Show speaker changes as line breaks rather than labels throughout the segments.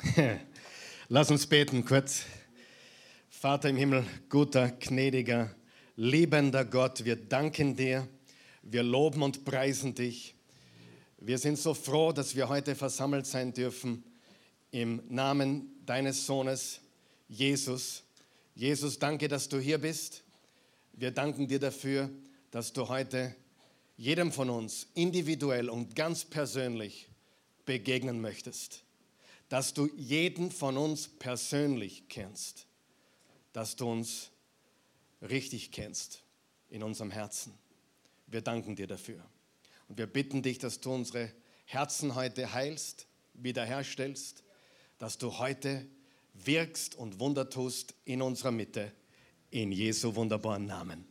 Lass uns beten kurz. Vater im Himmel, guter, gnädiger, liebender Gott, wir danken dir, wir loben und preisen dich. Wir sind so froh, dass wir heute versammelt sein dürfen im Namen deines Sohnes Jesus. Jesus, danke, dass du hier bist. Wir danken dir dafür, dass du heute jedem von uns individuell und ganz persönlich begegnen möchtest. Dass du jeden von uns persönlich kennst. Dass du uns richtig kennst in unserem Herzen. Wir danken dir dafür. Und wir bitten dich, dass du unsere Herzen heute heilst, wiederherstellst, dass du heute wirkst und Wunder tust in unserer Mitte. In Jesu wunderbaren Namen.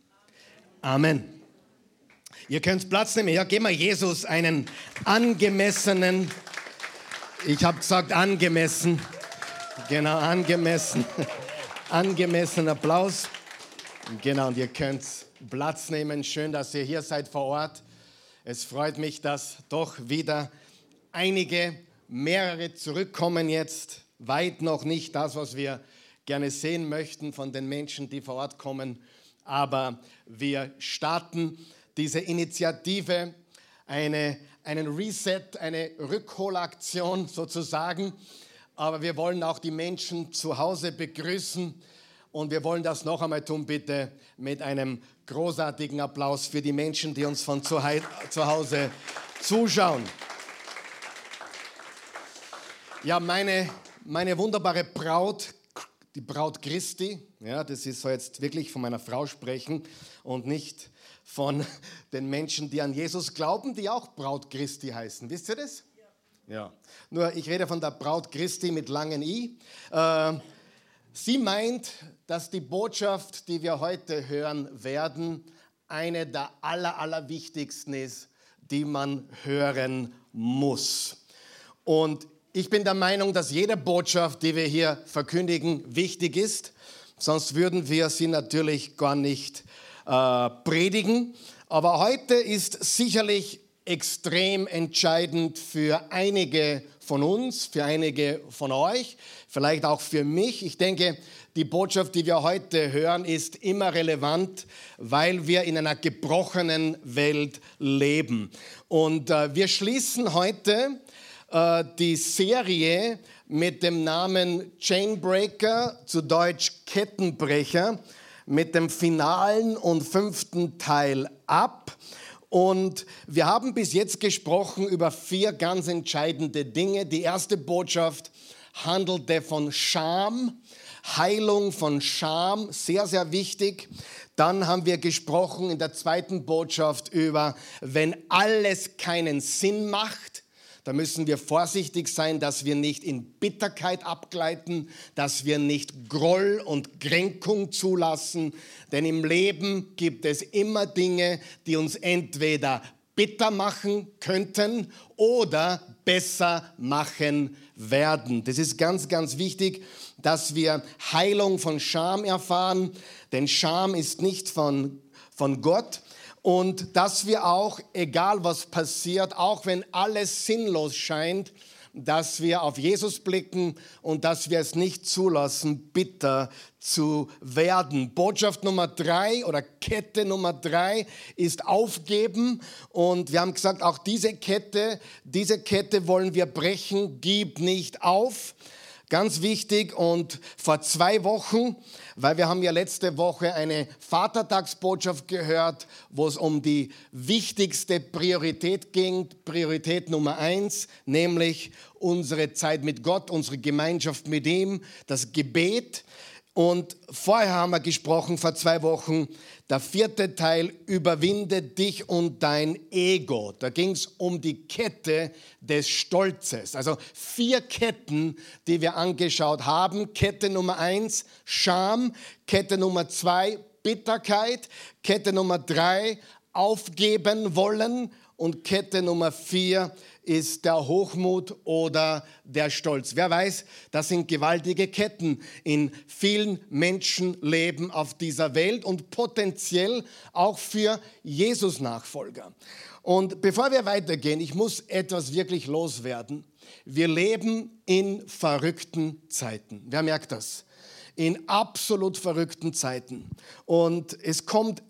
Amen. Ihr könnt Platz nehmen. Ja, geben wir Jesus einen angemessenen, ich habe gesagt angemessen, genau, angemessen, angemessenen Applaus. Genau, und ihr könnt Platz nehmen. Schön, dass ihr hier seid vor Ort. Es freut mich, dass doch wieder einige, mehrere zurückkommen jetzt. Weit noch nicht das, was wir gerne sehen möchten von den Menschen, die vor Ort kommen. Aber wir starten diese Initiative, eine, einen Reset, eine Rückholaktion sozusagen. Aber wir wollen auch die Menschen zu Hause begrüßen. Und wir wollen das noch einmal tun, bitte, mit einem großartigen Applaus für die Menschen, die uns von zu, Hause zuschauen. Ja, meine, meine wunderbare Braut, die Braut Christi, ja, das ist so jetzt wirklich von meiner Frau sprechen und nicht von den Menschen, die an Jesus glauben, die auch Braut Christi heißen. Wisst ihr das? Ja. ja. Nur ich rede von der Braut Christi mit langen I. Äh, sie meint, dass die Botschaft, die wir heute hören werden, eine der aller, aller wichtigsten ist, die man hören muss. Und ich bin der Meinung, dass jede Botschaft, die wir hier verkündigen, wichtig ist. Sonst würden wir sie natürlich gar nicht äh, predigen. Aber heute ist sicherlich extrem entscheidend für einige von uns, für einige von euch, vielleicht auch für mich. Ich denke, die Botschaft, die wir heute hören, ist immer relevant, weil wir in einer gebrochenen Welt leben. Und äh, wir schließen heute äh, die Serie mit dem Namen Chainbreaker, zu Deutsch Kettenbrecher, mit dem finalen und fünften Teil ab. Und wir haben bis jetzt gesprochen über vier ganz entscheidende Dinge. Die erste Botschaft handelte von Scham, Heilung von Scham, sehr, sehr wichtig. Dann haben wir gesprochen in der zweiten Botschaft über, wenn alles keinen Sinn macht, da müssen wir vorsichtig sein, dass wir nicht in Bitterkeit abgleiten, dass wir nicht Groll und Kränkung zulassen, denn im Leben gibt es immer Dinge, die uns entweder bitter machen könnten oder besser machen werden. Das ist ganz, ganz wichtig, dass wir Heilung von Scham erfahren, denn Scham ist nicht von, von Gott, und dass wir auch, egal was passiert, auch wenn alles sinnlos scheint, dass wir auf Jesus blicken und dass wir es nicht zulassen, bitter zu werden. Botschaft Nummer drei oder Kette Nummer drei ist aufgeben. Und wir haben gesagt, auch diese Kette, diese Kette wollen wir brechen. Gib nicht auf. Ganz wichtig und vor zwei Wochen, weil wir haben ja letzte Woche eine Vatertagsbotschaft gehört, wo es um die wichtigste Priorität ging, Priorität Nummer eins, nämlich unsere Zeit mit Gott, unsere Gemeinschaft mit ihm, das Gebet. Und vorher haben wir gesprochen, vor zwei Wochen, der vierte Teil, überwinde dich und dein Ego. Da ging es um die Kette des Stolzes. Also vier Ketten, die wir angeschaut haben. Kette Nummer eins, Scham. Kette Nummer zwei, Bitterkeit. Kette Nummer drei, aufgeben wollen. Und Kette Nummer vier ist der Hochmut oder der Stolz. Wer weiß, das sind gewaltige Ketten in vielen Menschenleben auf dieser Welt und potenziell auch für Jesus-Nachfolger. Und bevor wir weitergehen, ich muss etwas wirklich loswerden. Wir leben in verrückten Zeiten. Wer merkt das? In absolut verrückten Zeiten. Und es kommt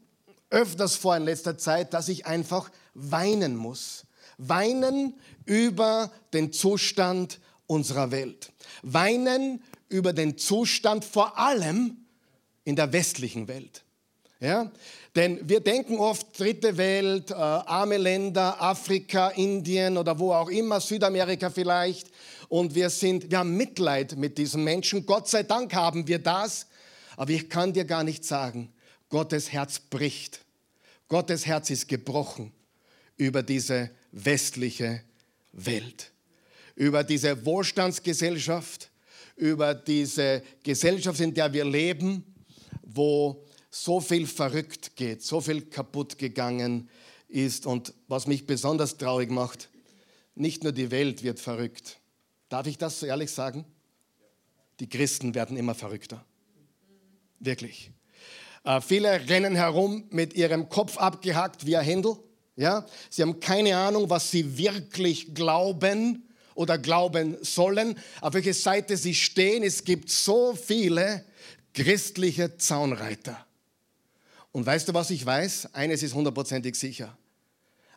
öfters vor in letzter Zeit, dass ich einfach weinen muss. Weinen über den Zustand unserer Welt. Weinen über den Zustand vor allem in der westlichen Welt. Ja? Denn wir denken oft dritte Welt, äh, arme Länder, Afrika, Indien oder wo auch immer, Südamerika vielleicht. Und wir sind, wir haben Mitleid mit diesen Menschen. Gott sei Dank haben wir das. Aber ich kann dir gar nicht sagen, Gottes Herz bricht. Gottes Herz ist gebrochen über diese westliche Welt, über diese Wohlstandsgesellschaft, über diese Gesellschaft, in der wir leben, wo so viel verrückt geht, so viel kaputt gegangen ist. Und was mich besonders traurig macht, nicht nur die Welt wird verrückt. Darf ich das so ehrlich sagen? Die Christen werden immer verrückter. Wirklich. Äh, viele rennen herum mit ihrem Kopf abgehackt wie ein Händel. Ja? Sie haben keine Ahnung, was sie wirklich glauben oder glauben sollen, auf welche Seite sie stehen. Es gibt so viele christliche Zaunreiter. Und weißt du, was ich weiß? Eines ist hundertprozentig sicher.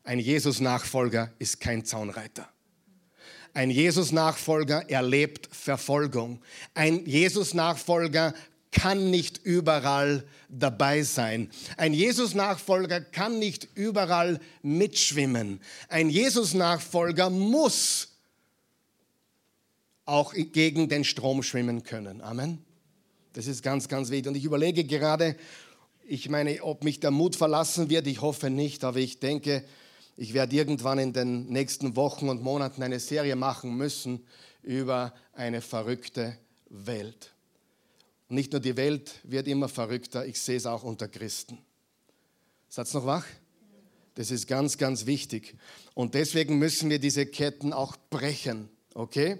Ein Jesus-Nachfolger ist kein Zaunreiter. Ein Jesus-Nachfolger erlebt Verfolgung. Ein Jesus-Nachfolger kann nicht überall dabei sein. Ein Jesus-Nachfolger kann nicht überall mitschwimmen. Ein Jesus-Nachfolger muss auch gegen den Strom schwimmen können. Amen. Das ist ganz, ganz wichtig. Und ich überlege gerade, ich meine, ob mich der Mut verlassen wird, ich hoffe nicht, aber ich denke, ich werde irgendwann in den nächsten Wochen und Monaten eine Serie machen müssen über eine verrückte Welt. Nicht nur die Welt wird immer verrückter, ich sehe es auch unter Christen. Seid noch wach? Das ist ganz, ganz wichtig. Und deswegen müssen wir diese Ketten auch brechen. Okay?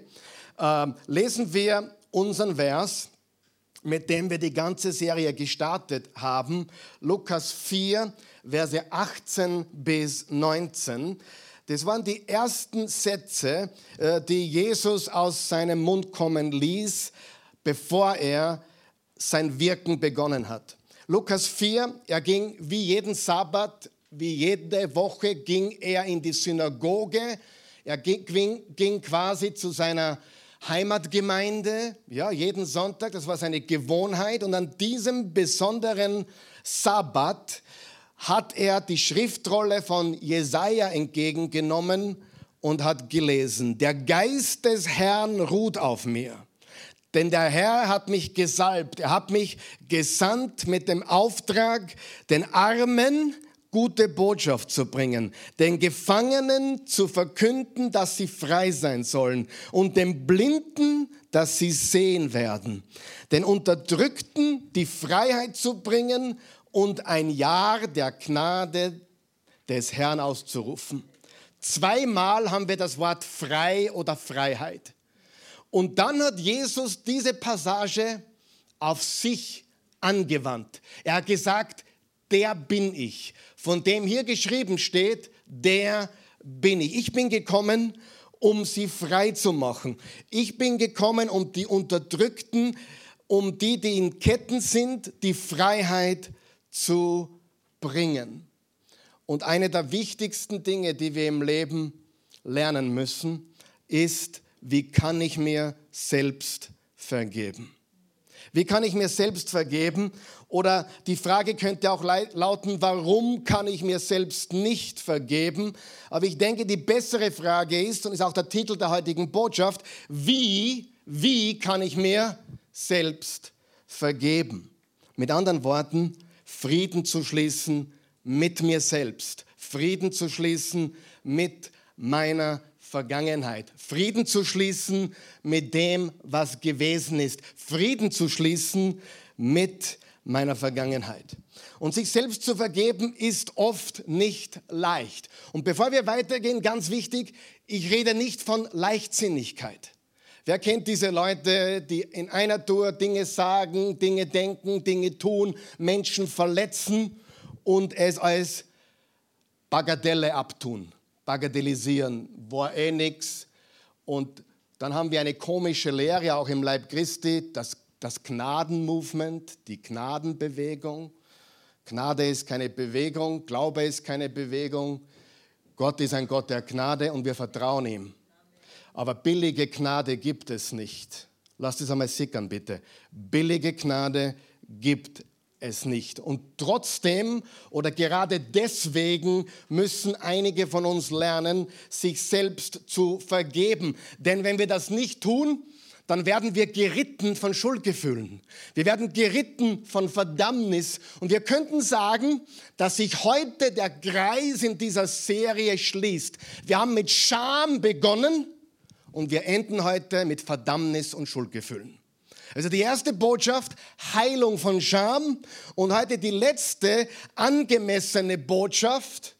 Ähm, lesen wir unseren Vers, mit dem wir die ganze Serie gestartet haben. Lukas 4, Verse 18 bis 19. Das waren die ersten Sätze, äh, die Jesus aus seinem Mund kommen ließ, bevor er sein Wirken begonnen hat. Lukas 4, er ging wie jeden Sabbat, wie jede Woche ging er in die Synagoge. Er ging, ging quasi zu seiner Heimatgemeinde, ja, jeden Sonntag, das war seine Gewohnheit. Und an diesem besonderen Sabbat hat er die Schriftrolle von Jesaja entgegengenommen und hat gelesen: Der Geist des Herrn ruht auf mir denn der Herr hat mich gesalbt, er hat mich gesandt mit dem Auftrag, den Armen gute Botschaft zu bringen, den Gefangenen zu verkünden, dass sie frei sein sollen und den Blinden, dass sie sehen werden, den Unterdrückten die Freiheit zu bringen und ein Jahr der Gnade des Herrn auszurufen. Zweimal haben wir das Wort frei oder Freiheit. Und dann hat Jesus diese Passage auf sich angewandt. Er hat gesagt, der bin ich. Von dem hier geschrieben steht, der bin ich. Ich bin gekommen, um sie frei zu machen. Ich bin gekommen, um die Unterdrückten, um die, die in Ketten sind, die Freiheit zu bringen. Und eine der wichtigsten Dinge, die wir im Leben lernen müssen, ist, wie kann ich mir selbst vergeben? Wie kann ich mir selbst vergeben? Oder die Frage könnte auch lauten, warum kann ich mir selbst nicht vergeben? Aber ich denke, die bessere Frage ist, und ist auch der Titel der heutigen Botschaft, wie, wie kann ich mir selbst vergeben? Mit anderen Worten, Frieden zu schließen mit mir selbst. Frieden zu schließen mit meiner Vergangenheit. Frieden zu schließen mit dem, was gewesen ist. Frieden zu schließen mit meiner Vergangenheit. Und sich selbst zu vergeben ist oft nicht leicht. Und bevor wir weitergehen, ganz wichtig, ich rede nicht von Leichtsinnigkeit. Wer kennt diese Leute, die in einer Tour Dinge sagen, Dinge denken, Dinge tun, Menschen verletzen und es als Bagatelle abtun, bagatellisieren, war eh nix. Und dann haben wir eine komische Lehre auch im Leib Christi, das, das Gnadenmovement, die Gnadenbewegung. Gnade ist keine Bewegung, Glaube ist keine Bewegung. Gott ist ein Gott der Gnade und wir vertrauen ihm. Aber billige Gnade gibt es nicht. Lasst es einmal sickern, bitte. Billige Gnade gibt es nicht. Und trotzdem oder gerade deswegen müssen einige von uns lernen, sich selbst zu vergeben. Denn wenn wir das nicht tun, dann werden wir geritten von Schuldgefühlen. Wir werden geritten von Verdammnis. Und wir könnten sagen, dass sich heute der Kreis in dieser Serie schließt. Wir haben mit Scham begonnen und wir enden heute mit Verdammnis und Schuldgefühlen. Also die erste Botschaft, Heilung von Scham und heute die letzte angemessene Botschaft,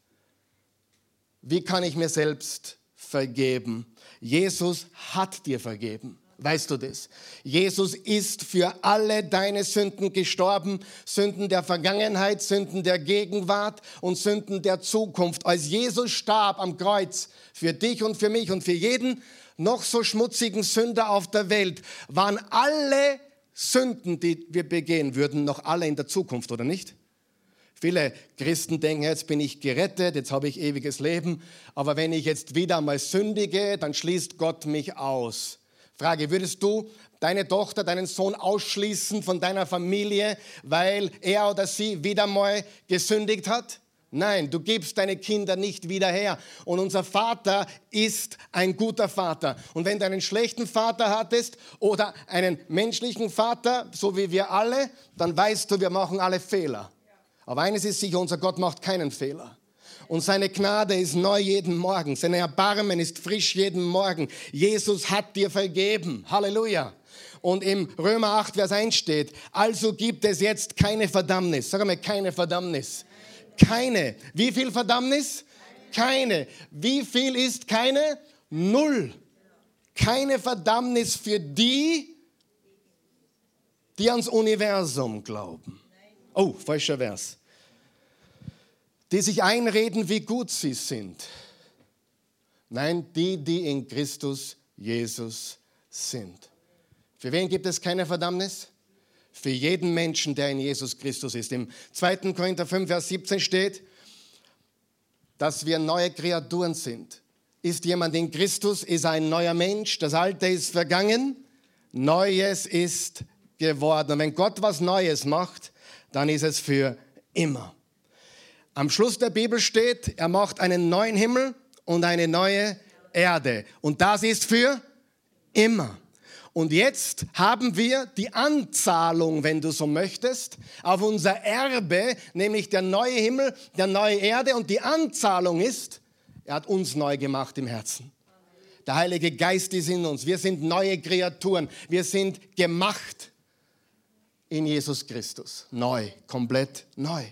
wie kann ich mir selbst vergeben? Jesus hat dir vergeben. Weißt du das? Jesus ist für alle deine Sünden gestorben, Sünden der Vergangenheit, Sünden der Gegenwart und Sünden der Zukunft. Als Jesus starb am Kreuz für dich und für mich und für jeden noch so schmutzigen Sünder auf der Welt, waren alle Sünden, die wir begehen würden, noch alle in der Zukunft, oder nicht? Viele Christen denken, jetzt bin ich gerettet, jetzt habe ich ewiges Leben, aber wenn ich jetzt wieder mal sündige, dann schließt Gott mich aus. Frage, würdest du deine Tochter, deinen Sohn ausschließen von deiner Familie, weil er oder sie wieder mal gesündigt hat? Nein, du gibst deine Kinder nicht wieder her. Und unser Vater ist ein guter Vater. Und wenn du einen schlechten Vater hattest oder einen menschlichen Vater, so wie wir alle, dann weißt du, wir machen alle Fehler. Aber eines ist sicher, unser Gott macht keinen Fehler. Und seine Gnade ist neu jeden Morgen. Sein Erbarmen ist frisch jeden Morgen. Jesus hat dir vergeben. Halleluja. Und im Römer 8, Vers 1 steht, also gibt es jetzt keine Verdammnis. Sag mal, keine Verdammnis keine. Wie viel Verdammnis? Keine. Wie viel ist keine? Null. Keine Verdammnis für die, die ans Universum glauben. Oh, falscher Vers. Die sich einreden, wie gut sie sind. Nein, die, die in Christus Jesus sind. Für wen gibt es keine Verdammnis? Für jeden Menschen, der in Jesus Christus ist. Im 2. Korinther 5, Vers 17 steht, dass wir neue Kreaturen sind. Ist jemand in Christus, ist ein neuer Mensch. Das Alte ist vergangen, Neues ist geworden. Und wenn Gott was Neues macht, dann ist es für immer. Am Schluss der Bibel steht, er macht einen neuen Himmel und eine neue Erde. Und das ist für immer. Und jetzt haben wir die Anzahlung, wenn du so möchtest, auf unser Erbe, nämlich der neue Himmel, der neue Erde. Und die Anzahlung ist, er hat uns neu gemacht im Herzen. Der Heilige Geist ist in uns. Wir sind neue Kreaturen. Wir sind gemacht in Jesus Christus. Neu, komplett neu.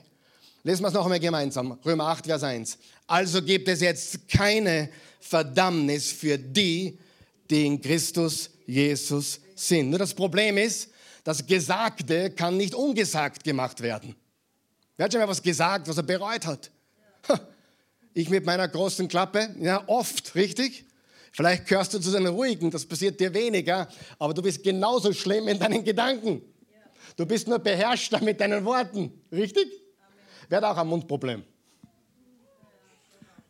Lesen wir es noch einmal gemeinsam. Römer 8, Vers 1. Also gibt es jetzt keine Verdammnis für die, die in Christus Jesus sind. Nur das Problem ist, das Gesagte kann nicht ungesagt gemacht werden. Wer hat schon mal was gesagt, was er bereut hat? Ich mit meiner großen Klappe? Ja, oft, richtig? Vielleicht gehörst du zu den Ruhigen, das passiert dir weniger, aber du bist genauso schlimm in deinen Gedanken. Du bist nur beherrschter mit deinen Worten, richtig? Wer hat auch ein Mundproblem?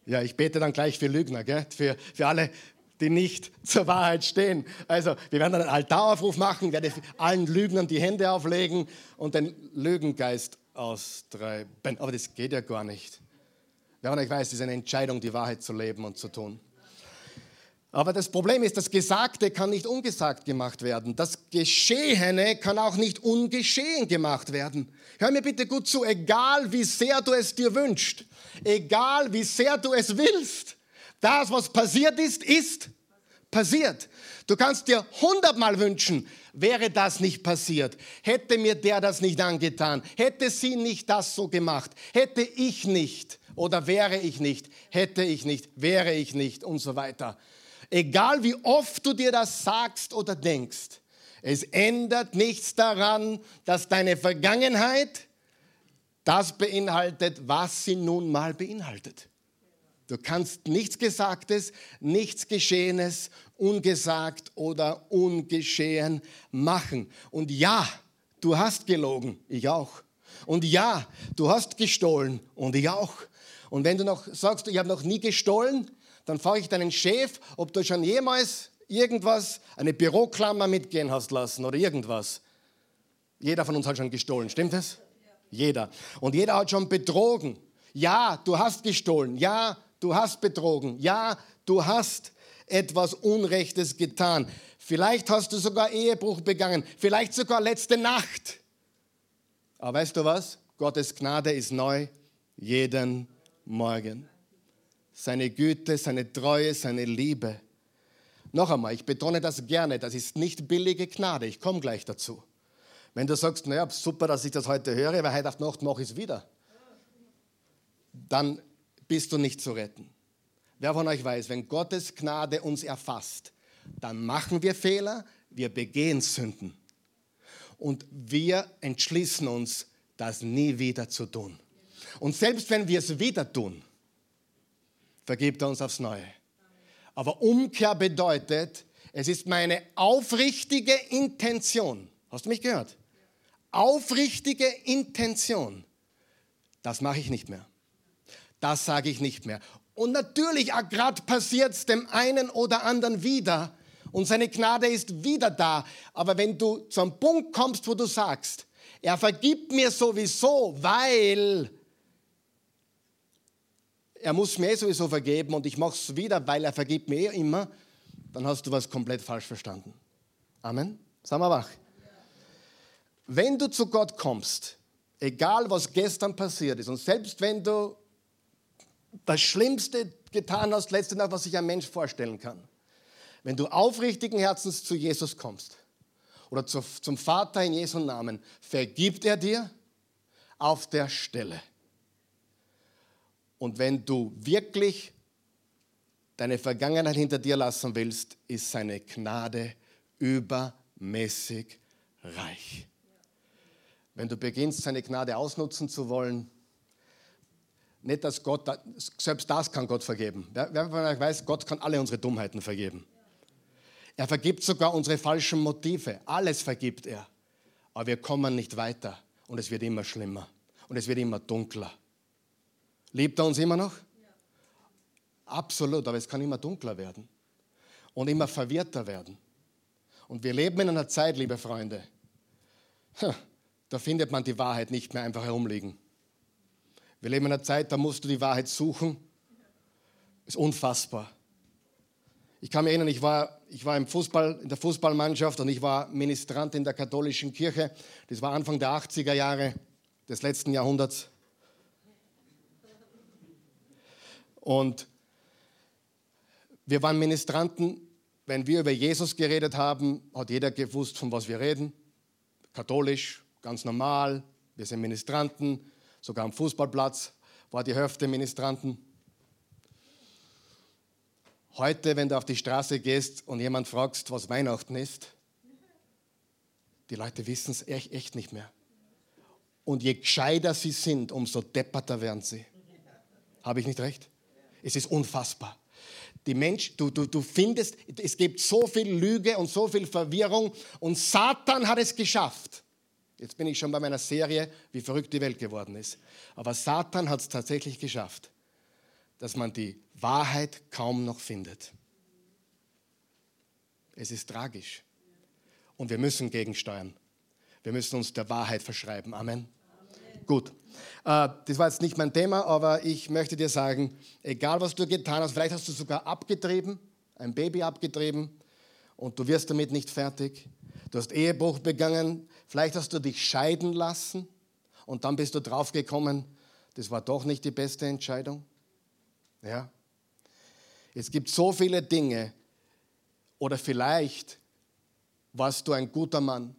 Ja, ich bete dann gleich für Lügner, gell? Für, für alle die nicht zur Wahrheit stehen. Also, wir werden einen Altaraufruf machen, werde allen Lügnern die Hände auflegen und den Lügengeist austreiben. Aber das geht ja gar nicht. Wer euch weiß, es ist eine Entscheidung, die Wahrheit zu leben und zu tun. Aber das Problem ist, das Gesagte kann nicht ungesagt gemacht werden. Das Geschehene kann auch nicht ungeschehen gemacht werden. Hör mir bitte gut zu, egal wie sehr du es dir wünschst, egal wie sehr du es willst, das, was passiert ist, ist passiert. Du kannst dir hundertmal wünschen, wäre das nicht passiert, hätte mir der das nicht angetan, hätte sie nicht das so gemacht, hätte ich nicht oder wäre ich nicht, hätte ich nicht, wäre ich nicht und so weiter. Egal wie oft du dir das sagst oder denkst, es ändert nichts daran, dass deine Vergangenheit das beinhaltet, was sie nun mal beinhaltet. Du kannst nichts Gesagtes, nichts Geschehenes ungesagt oder ungeschehen machen. Und ja, du hast gelogen, ich auch. Und ja, du hast gestohlen und ich auch. Und wenn du noch sagst, ich habe noch nie gestohlen, dann frage ich deinen Chef, ob du schon jemals irgendwas, eine Büroklammer mitgehen hast lassen oder irgendwas. Jeder von uns hat schon gestohlen, stimmt es? Jeder. Und jeder hat schon betrogen. Ja, du hast gestohlen. Ja, du hast betrogen. Ja, du hast etwas Unrechtes getan. Vielleicht hast du sogar Ehebruch begangen. Vielleicht sogar letzte Nacht. Aber weißt du was? Gottes Gnade ist neu jeden Morgen. Seine Güte, seine Treue, seine Liebe. Noch einmal, ich betone das gerne, das ist nicht billige Gnade. Ich komme gleich dazu. Wenn du sagst, naja, super, dass ich das heute höre, weil heute Nacht mache ich es wieder, dann bist du nicht zu retten. Wer von euch weiß, wenn Gottes Gnade uns erfasst, dann machen wir Fehler, wir begehen Sünden. Und wir entschließen uns, das nie wieder zu tun. Und selbst wenn wir es wieder tun, vergibt er uns aufs Neue. Aber Umkehr bedeutet, es ist meine aufrichtige Intention. Hast du mich gehört? Aufrichtige Intention. Das mache ich nicht mehr. Das sage ich nicht mehr. Und natürlich, gerade passiert es dem einen oder anderen wieder. Und seine Gnade ist wieder da. Aber wenn du zum Punkt kommst, wo du sagst, er vergibt mir sowieso, weil er muss mir sowieso vergeben und ich mache es wieder, weil er vergibt mir eh immer, dann hast du was komplett falsch verstanden. Amen. Sag mal wach. Wenn du zu Gott kommst, egal was gestern passiert ist, und selbst wenn du das Schlimmste getan hast, letzte Nacht, was sich ein Mensch vorstellen kann, wenn du aufrichtigen Herzens zu Jesus kommst oder zu, zum Vater in Jesu Namen, vergibt er dir auf der Stelle. Und wenn du wirklich deine Vergangenheit hinter dir lassen willst, ist seine Gnade übermäßig reich. Wenn du beginnst, seine Gnade ausnutzen zu wollen, nicht, dass Gott, selbst das kann Gott vergeben. Wer von euch weiß, Gott kann alle unsere Dummheiten vergeben. Er vergibt sogar unsere falschen Motive. Alles vergibt er. Aber wir kommen nicht weiter und es wird immer schlimmer und es wird immer dunkler. Liebt er uns immer noch? Absolut, aber es kann immer dunkler werden und immer verwirrter werden. Und wir leben in einer Zeit, liebe Freunde, da findet man die Wahrheit nicht mehr einfach herumliegen. Wir leben in einer Zeit, da musst du die Wahrheit suchen. Ist unfassbar. Ich kann mich erinnern, ich war, ich war im Fußball, in der Fußballmannschaft und ich war Ministrant in der katholischen Kirche. Das war Anfang der 80er Jahre des letzten Jahrhunderts. Und wir waren Ministranten. Wenn wir über Jesus geredet haben, hat jeder gewusst, von was wir reden. Katholisch, ganz normal. Wir sind Ministranten. Sogar am Fußballplatz war die Hälfte Ministranten. Heute, wenn du auf die Straße gehst und jemand fragst, was Weihnachten ist, die Leute wissen es echt, echt nicht mehr. Und je gescheiter sie sind, umso depperter werden sie. Habe ich nicht recht? Es ist unfassbar. Die Mensch, du, du, du findest, es gibt so viel Lüge und so viel Verwirrung und Satan hat es geschafft. Jetzt bin ich schon bei meiner Serie, wie verrückt die Welt geworden ist. Aber Satan hat es tatsächlich geschafft, dass man die Wahrheit kaum noch findet. Es ist tragisch. Und wir müssen gegensteuern. Wir müssen uns der Wahrheit verschreiben. Amen. Gut. Äh, das war jetzt nicht mein Thema, aber ich möchte dir sagen, egal was du getan hast, vielleicht hast du sogar abgetrieben, ein Baby abgetrieben und du wirst damit nicht fertig. Du hast Ehebruch begangen, vielleicht hast du dich scheiden lassen und dann bist du draufgekommen, das war doch nicht die beste Entscheidung. Ja. Es gibt so viele Dinge Oder vielleicht warst du ein guter Mann,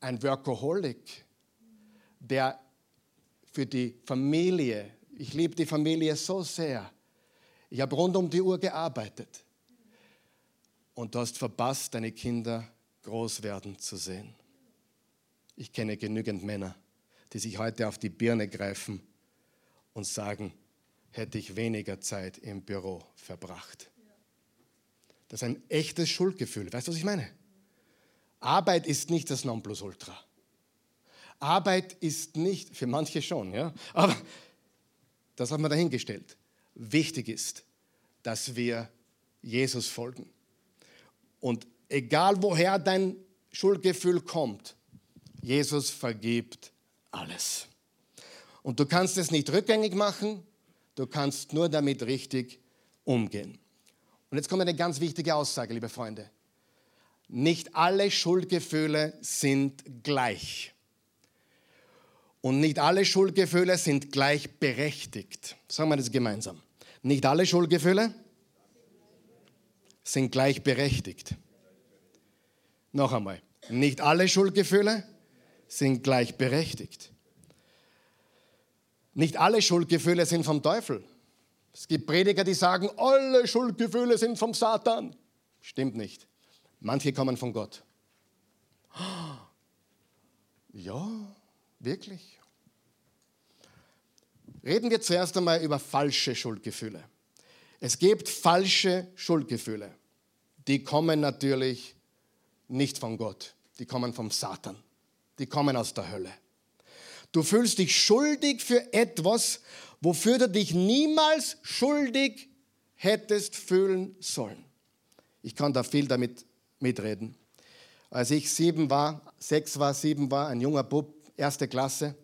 ein Workaholic, der für die Familie, ich liebe die Familie so sehr, ich habe rund um die Uhr gearbeitet und du hast verpasst, deine Kinder groß werden zu sehen. Ich kenne genügend Männer, die sich heute auf die Birne greifen und sagen, hätte ich weniger Zeit im Büro verbracht. Das ist ein echtes Schuldgefühl. Weißt du, was ich meine? Arbeit ist nicht das Nonplusultra. Arbeit ist nicht, für manche schon, ja, aber das haben wir dahingestellt. Wichtig ist, dass wir Jesus folgen. Und egal woher dein Schuldgefühl kommt, Jesus vergibt alles. Und du kannst es nicht rückgängig machen, du kannst nur damit richtig umgehen. Und jetzt kommt eine ganz wichtige Aussage, liebe Freunde. Nicht alle Schuldgefühle sind gleich. Und nicht alle Schuldgefühle sind gleichberechtigt. Sagen wir das gemeinsam. Nicht alle Schuldgefühle sind gleichberechtigt. Noch einmal. Nicht alle Schuldgefühle sind gleichberechtigt. Nicht alle Schuldgefühle sind vom Teufel. Es gibt Prediger, die sagen, alle Schuldgefühle sind vom Satan. Stimmt nicht. Manche kommen von Gott. Ja, wirklich. Reden wir zuerst einmal über falsche Schuldgefühle. Es gibt falsche Schuldgefühle. Die kommen natürlich nicht von Gott, die kommen vom Satan, die kommen aus der Hölle. Du fühlst dich schuldig für etwas, wofür du dich niemals schuldig hättest fühlen sollen. Ich kann da viel damit mitreden. Als ich sieben war, sechs war, sieben war, ein junger Bub, erste Klasse,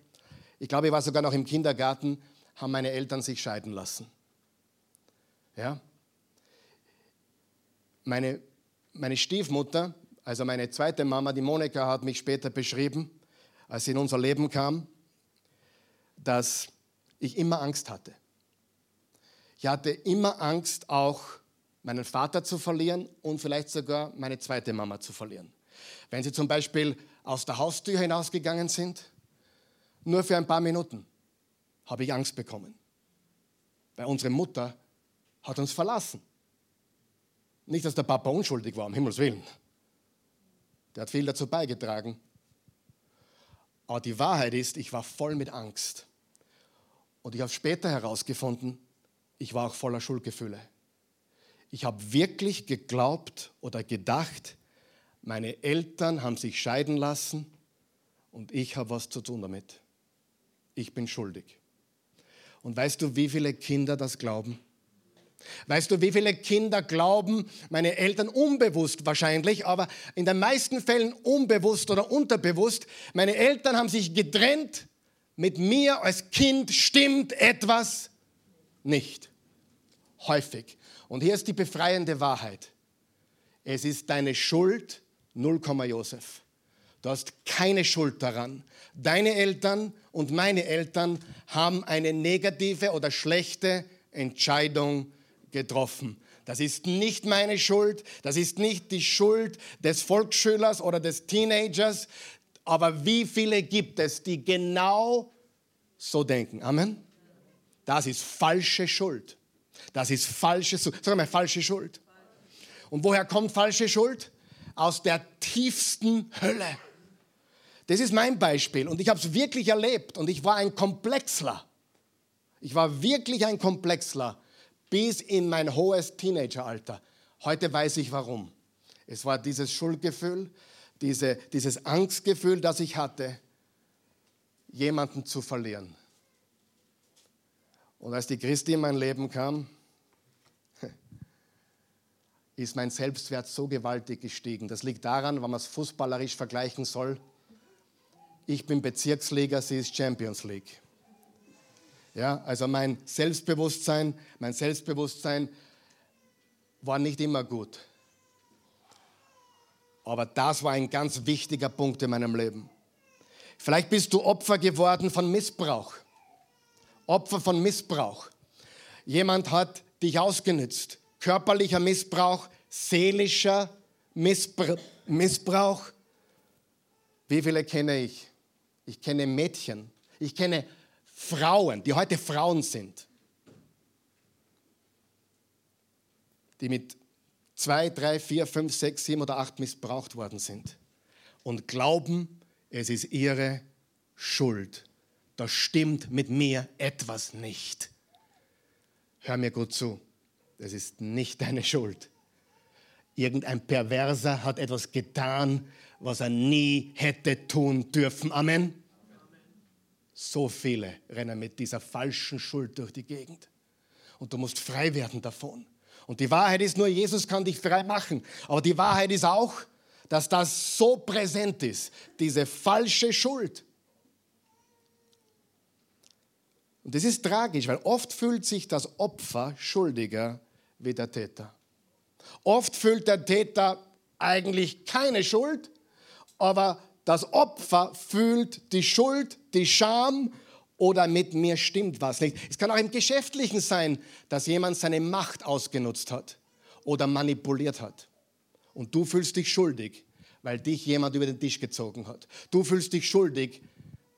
ich glaube, ich war sogar noch im Kindergarten, haben meine Eltern sich scheiden lassen. Ja? Meine, meine Stiefmutter, also meine zweite Mama, die Monika, hat mich später beschrieben, als sie in unser Leben kam, dass ich immer Angst hatte. Ich hatte immer Angst, auch meinen Vater zu verlieren und vielleicht sogar meine zweite Mama zu verlieren. Wenn sie zum Beispiel aus der Haustür hinausgegangen sind, nur für ein paar Minuten, habe ich Angst bekommen. Weil unsere Mutter hat uns verlassen. Nicht, dass der Papa unschuldig war, um Himmels Willen. Der hat viel dazu beigetragen. Aber die Wahrheit ist, ich war voll mit Angst. Und ich habe später herausgefunden, ich war auch voller Schuldgefühle. Ich habe wirklich geglaubt oder gedacht, meine Eltern haben sich scheiden lassen und ich habe was zu tun damit. Ich bin schuldig. Und weißt du, wie viele Kinder das glauben? Weißt du, wie viele Kinder glauben, meine Eltern unbewusst wahrscheinlich, aber in den meisten Fällen unbewusst oder unterbewusst, meine Eltern haben sich getrennt, mit mir als Kind stimmt etwas nicht. Häufig. Und hier ist die befreiende Wahrheit. Es ist deine Schuld, 0, Josef. Du hast keine Schuld daran. Deine Eltern und meine Eltern haben eine negative oder schlechte Entscheidung getroffen. Das ist nicht meine Schuld, das ist nicht die Schuld des Volksschülers oder des Teenagers, aber wie viele gibt es, die genau so denken? Amen. Das ist falsche Schuld. Das ist falsche, sag mal, falsche Schuld. Und woher kommt falsche Schuld? Aus der tiefsten Hölle. Das ist mein Beispiel und ich habe es wirklich erlebt und ich war ein Komplexler. Ich war wirklich ein Komplexler bis in mein hohes Teenageralter. Heute weiß ich warum. Es war dieses Schuldgefühl, diese, dieses Angstgefühl, das ich hatte, jemanden zu verlieren. Und als die Christi in mein Leben kam, ist mein Selbstwert so gewaltig gestiegen. Das liegt daran, wenn man es fußballerisch vergleichen soll. Ich bin Bezirksliga, sie ist Champions League. Ja, also mein Selbstbewusstsein, mein Selbstbewusstsein war nicht immer gut. Aber das war ein ganz wichtiger Punkt in meinem Leben. Vielleicht bist du Opfer geworden von Missbrauch. Opfer von Missbrauch. Jemand hat dich ausgenützt. Körperlicher Missbrauch, seelischer Missbrauch. Wie viele kenne ich? Ich kenne Mädchen. Ich kenne Frauen, die heute Frauen sind, die mit zwei, drei, vier, fünf, sechs, sieben oder acht missbraucht worden sind und glauben, es ist ihre Schuld. Da stimmt mit mir etwas nicht. Hör mir gut zu, es ist nicht deine Schuld. Irgendein Perverser hat etwas getan, was er nie hätte tun dürfen. Amen. So viele rennen mit dieser falschen Schuld durch die Gegend. Und du musst frei werden davon. Und die Wahrheit ist nur, Jesus kann dich frei machen. Aber die Wahrheit ist auch, dass das so präsent ist, diese falsche Schuld. Und das ist tragisch, weil oft fühlt sich das Opfer schuldiger wie der Täter. Oft fühlt der Täter eigentlich keine Schuld, aber das Opfer fühlt die Schuld, die Scham oder mit mir stimmt was nicht. Es kann auch im Geschäftlichen sein, dass jemand seine Macht ausgenutzt hat oder manipuliert hat. Und du fühlst dich schuldig, weil dich jemand über den Tisch gezogen hat. Du fühlst dich schuldig,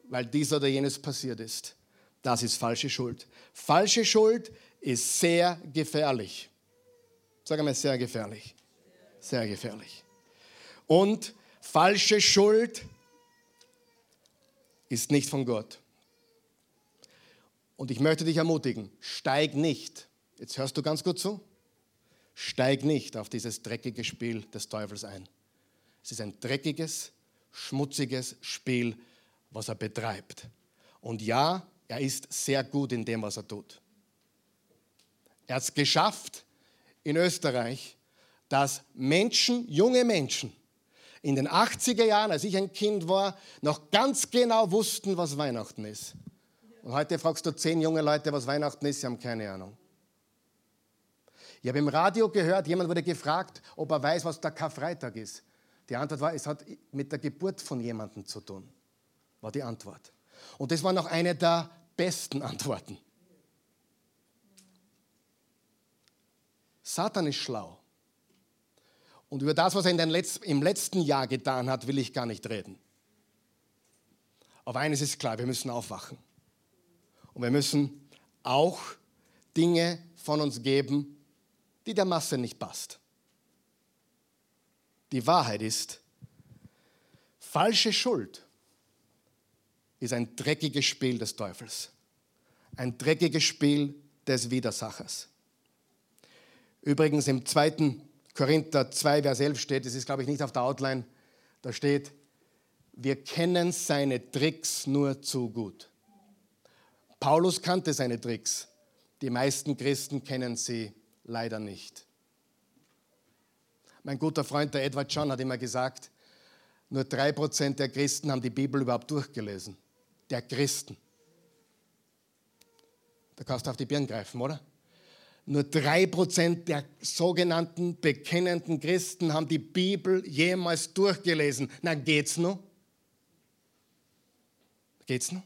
weil dies oder jenes passiert ist. Das ist falsche Schuld. Falsche Schuld ist sehr gefährlich. Sag einmal, sehr gefährlich. Sehr gefährlich. Und falsche Schuld ist nicht von Gott. Und ich möchte dich ermutigen, steig nicht, jetzt hörst du ganz gut zu, steig nicht auf dieses dreckige Spiel des Teufels ein. Es ist ein dreckiges, schmutziges Spiel, was er betreibt. Und ja, er ist sehr gut in dem, was er tut. Er hat es geschafft in Österreich, dass Menschen, junge Menschen, in den 80er Jahren, als ich ein Kind war, noch ganz genau wussten, was Weihnachten ist. Und heute fragst du zehn junge Leute, was Weihnachten ist, sie haben keine Ahnung. Ich habe im Radio gehört, jemand wurde gefragt, ob er weiß, was der Karfreitag ist. Die Antwort war, es hat mit der Geburt von jemandem zu tun, war die Antwort. Und das war noch eine der besten Antworten. Satan ist schlau. Und über das, was er Letz-, im letzten Jahr getan hat, will ich gar nicht reden. Aber eines ist klar, wir müssen aufwachen. Und wir müssen auch Dinge von uns geben, die der Masse nicht passt. Die Wahrheit ist, falsche Schuld ist ein dreckiges Spiel des Teufels. Ein dreckiges Spiel des Widersachers. Übrigens im 2. Korinther 2, Vers 11 steht, das ist glaube ich nicht auf der Outline, da steht, wir kennen seine Tricks nur zu gut. Paulus kannte seine Tricks. Die meisten Christen kennen sie leider nicht. Mein guter Freund, der Edward John, hat immer gesagt, nur drei Prozent der Christen haben die Bibel überhaupt durchgelesen. Der Christen. Da kannst du auf die Birn greifen, oder? Nur drei Prozent der sogenannten bekennenden Christen haben die Bibel jemals durchgelesen. Na, geht's noch? Geht's noch?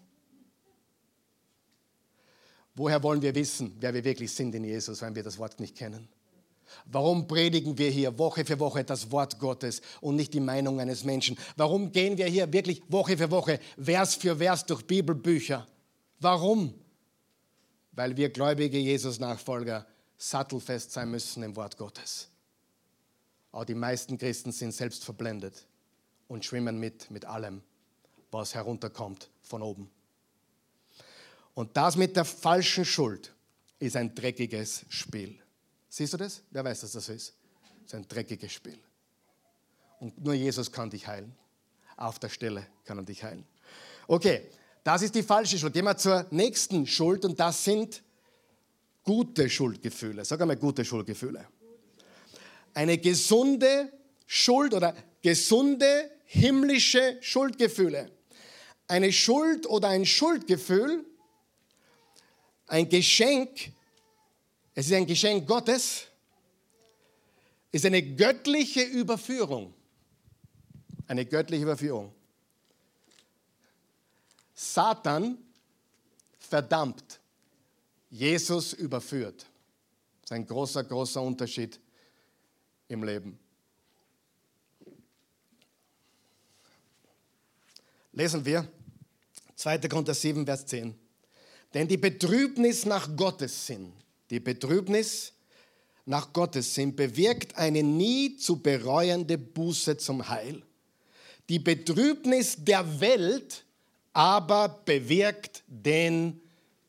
Woher wollen wir wissen, wer wir wirklich sind in Jesus, wenn wir das Wort nicht kennen? Warum predigen wir hier Woche für Woche das Wort Gottes und nicht die Meinung eines Menschen? Warum gehen wir hier wirklich Woche für Woche, Vers für Vers durch Bibelbücher? Warum? Weil wir gläubige Jesus-Nachfolger sattelfest sein müssen im Wort Gottes. Aber die meisten Christen sind selbst verblendet und schwimmen mit, mit allem, was herunterkommt von oben. Und das mit der falschen Schuld ist ein dreckiges Spiel. Siehst du das? Wer weiß, dass das ist? Das ist ein dreckiges Spiel. Und nur Jesus kann dich heilen. Auf der Stelle kann er dich heilen. Okay, das ist die falsche Schuld. Gehen wir zur nächsten Schuld und das sind gute Schuldgefühle. Sag einmal gute Schuldgefühle. Eine gesunde Schuld oder gesunde himmlische Schuldgefühle. Eine Schuld oder ein Schuldgefühl ein Geschenk, es ist ein Geschenk Gottes, ist eine göttliche Überführung. Eine göttliche Überführung. Satan verdammt, Jesus überführt. Das ist ein großer, großer Unterschied im Leben. Lesen wir 2. Korinther 7, Vers 10. Denn die Betrübnis nach Gottes Sinn, die Betrübnis nach Gottes Sinn bewirkt eine nie zu bereuende Buße zum Heil. Die Betrübnis der Welt aber bewirkt den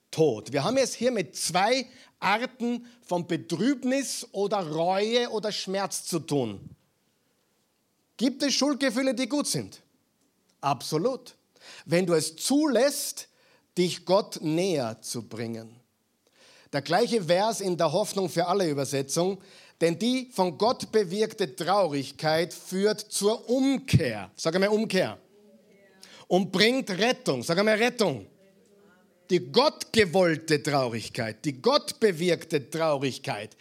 Tod. Wir haben es hier mit zwei Arten von Betrübnis oder Reue oder Schmerz zu tun. Gibt es Schuldgefühle, die gut sind? Absolut. Wenn du es zulässt, dich Gott näher zu bringen. Der gleiche Vers in der Hoffnung für alle Übersetzung, denn die von Gott bewirkte Traurigkeit führt zur Umkehr. Sag einmal Umkehr. Und bringt Rettung. Sag einmal Rettung. Die gottgewollte Traurigkeit, die gottbewirkte Traurigkeit,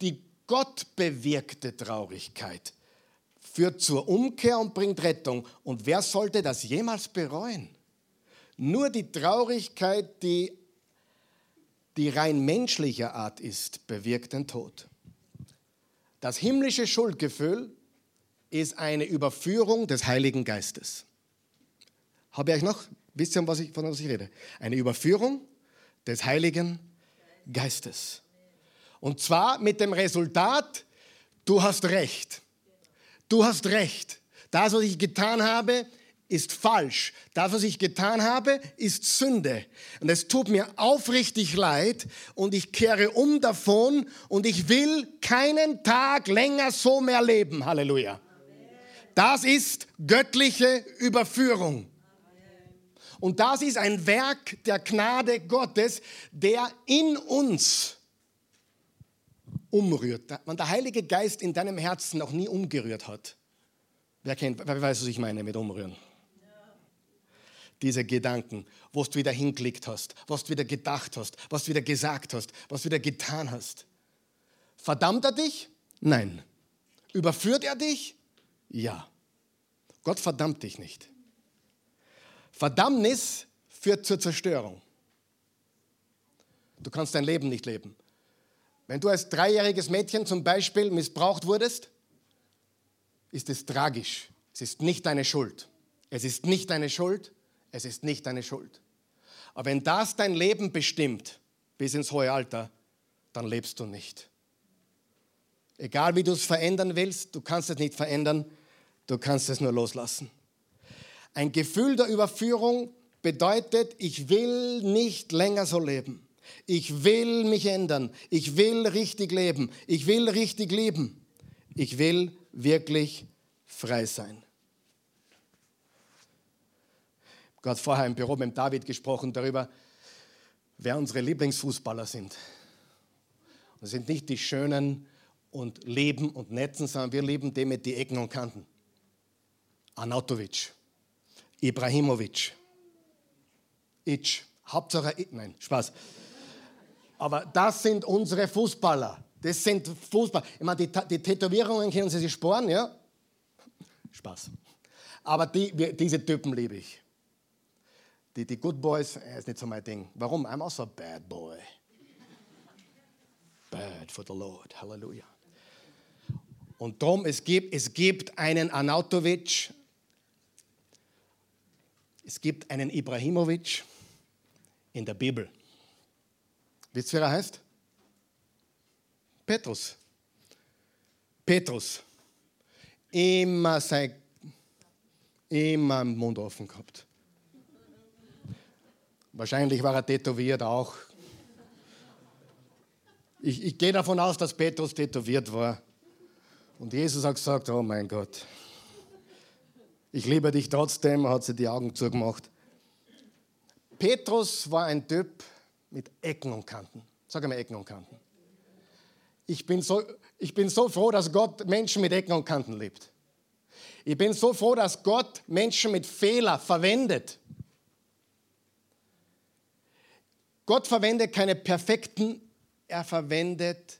die gottbewirkte Traurigkeit führt zur Umkehr und bringt Rettung. Und wer sollte das jemals bereuen? Nur die Traurigkeit, die, die rein menschlicher Art ist, bewirkt den Tod. Das himmlische Schuldgefühl ist eine Überführung des Heiligen Geistes. Habe ich euch noch? Wisst ihr, was ich, von was ich rede? Eine Überführung des Heiligen Geistes. Und zwar mit dem Resultat, du hast recht du hast recht. Das, was ich getan habe, ist falsch. Das, was ich getan habe, ist Sünde. Und es tut mir aufrichtig leid und ich kehre um davon und ich will keinen Tag länger so mehr leben. Halleluja. Das ist göttliche Überführung. Und das ist ein Werk der Gnade Gottes, der in uns umrührt. Wenn der Heilige Geist in deinem Herzen noch nie umgerührt hat. Wer, kennt, wer weiß, was ich meine mit umrühren? Diese Gedanken, wo du wieder hinklickt hast, was du wieder gedacht hast, was du wieder gesagt hast, was du wieder getan hast. Verdammt er dich? Nein. Überführt er dich? Ja. Gott verdammt dich nicht. Verdammnis führt zur Zerstörung. Du kannst dein Leben nicht leben. Wenn du als dreijähriges Mädchen zum Beispiel missbraucht wurdest, ist es tragisch. Es ist nicht deine Schuld. Es ist nicht deine Schuld. Es ist nicht deine Schuld. Aber wenn das dein Leben bestimmt, bis ins hohe Alter, dann lebst du nicht. Egal wie du es verändern willst, du kannst es nicht verändern, du kannst es nur loslassen. Ein Gefühl der Überführung bedeutet, ich will nicht länger so leben. Ich will mich ändern. Ich will richtig leben. Ich will richtig leben. Ich will wirklich frei sein. Gott vorher im Büro mit David gesprochen darüber, wer unsere Lieblingsfußballer sind. Das sind nicht die schönen und leben und netten, sondern wir lieben die mit die Ecken und Kanten. Anatovic, Ibrahimovic, Itch, Hauptsache, nein, Spaß. Aber das sind unsere Fußballer. Das sind Fußballer. Ich meine, die, die Tätowierungen können sie sich sparen, ja? Spaß. Aber die, diese Typen liebe ich. Die, die Good Boys, äh, ist nicht so mein Ding. Warum? I'm also a bad boy. Bad for the Lord. Halleluja. Und darum, es gibt, es gibt einen Anautovic, es gibt einen Ibrahimovic in der Bibel. Wisst ihr, wer er heißt? Petrus. Petrus. Immer sein, immer den Mund offen gehabt. Wahrscheinlich war er tätowiert auch. Ich, ich gehe davon aus, dass Petrus tätowiert war. Und Jesus hat gesagt, oh mein Gott, ich liebe dich trotzdem, hat sie die Augen zugemacht. Petrus war ein Typ, mit Ecken und Kanten. Sag einmal Ecken und Kanten. Ich bin, so, ich bin so froh, dass Gott Menschen mit Ecken und Kanten liebt. Ich bin so froh, dass Gott Menschen mit Fehler verwendet. Gott verwendet keine perfekten, er verwendet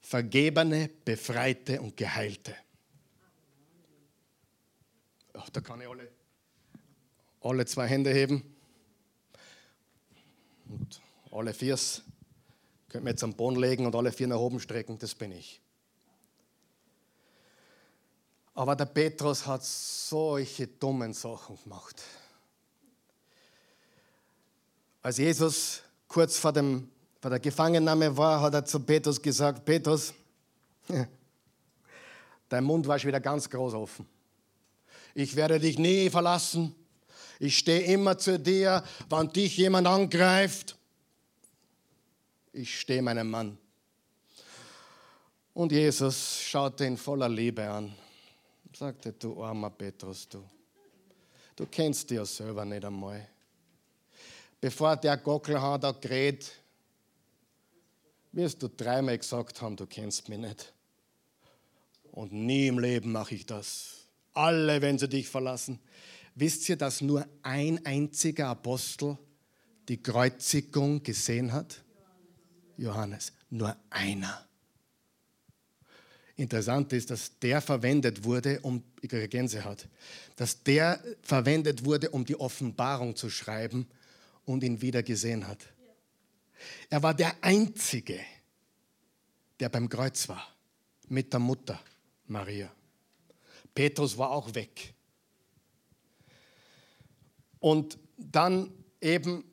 vergebene, befreite und geheilte. Da kann ich alle, alle zwei Hände heben. Und alle Viers könnt mir jetzt am Boden legen und alle vier nach oben strecken, das bin ich. Aber der Petrus hat solche dummen Sachen gemacht. Als Jesus kurz vor, dem, vor der Gefangennahme war, hat er zu Petrus gesagt, Petrus, dein Mund war schon wieder ganz groß offen. Ich werde dich nie verlassen. Ich stehe immer zu dir, wann dich jemand angreift. Ich stehe meinem Mann. Und Jesus schaute ihn voller Liebe an. Sagte, du armer Petrus, du. Du kennst dich ja selber nicht einmal bevor der Gockelhahn da gerät, wirst du dreimal gesagt haben, du kennst mich nicht. Und nie im Leben mache ich das. Alle, wenn sie dich verlassen. Wisst ihr, dass nur ein einziger Apostel die Kreuzigung gesehen hat? Johannes. Nur einer. Interessant ist, dass der verwendet wurde, um, ich kriege Gänsehaut, dass der verwendet wurde, um die Offenbarung zu schreiben und ihn wieder gesehen hat. Er war der Einzige, der beim Kreuz war, mit der Mutter Maria. Petrus war auch weg. Und dann eben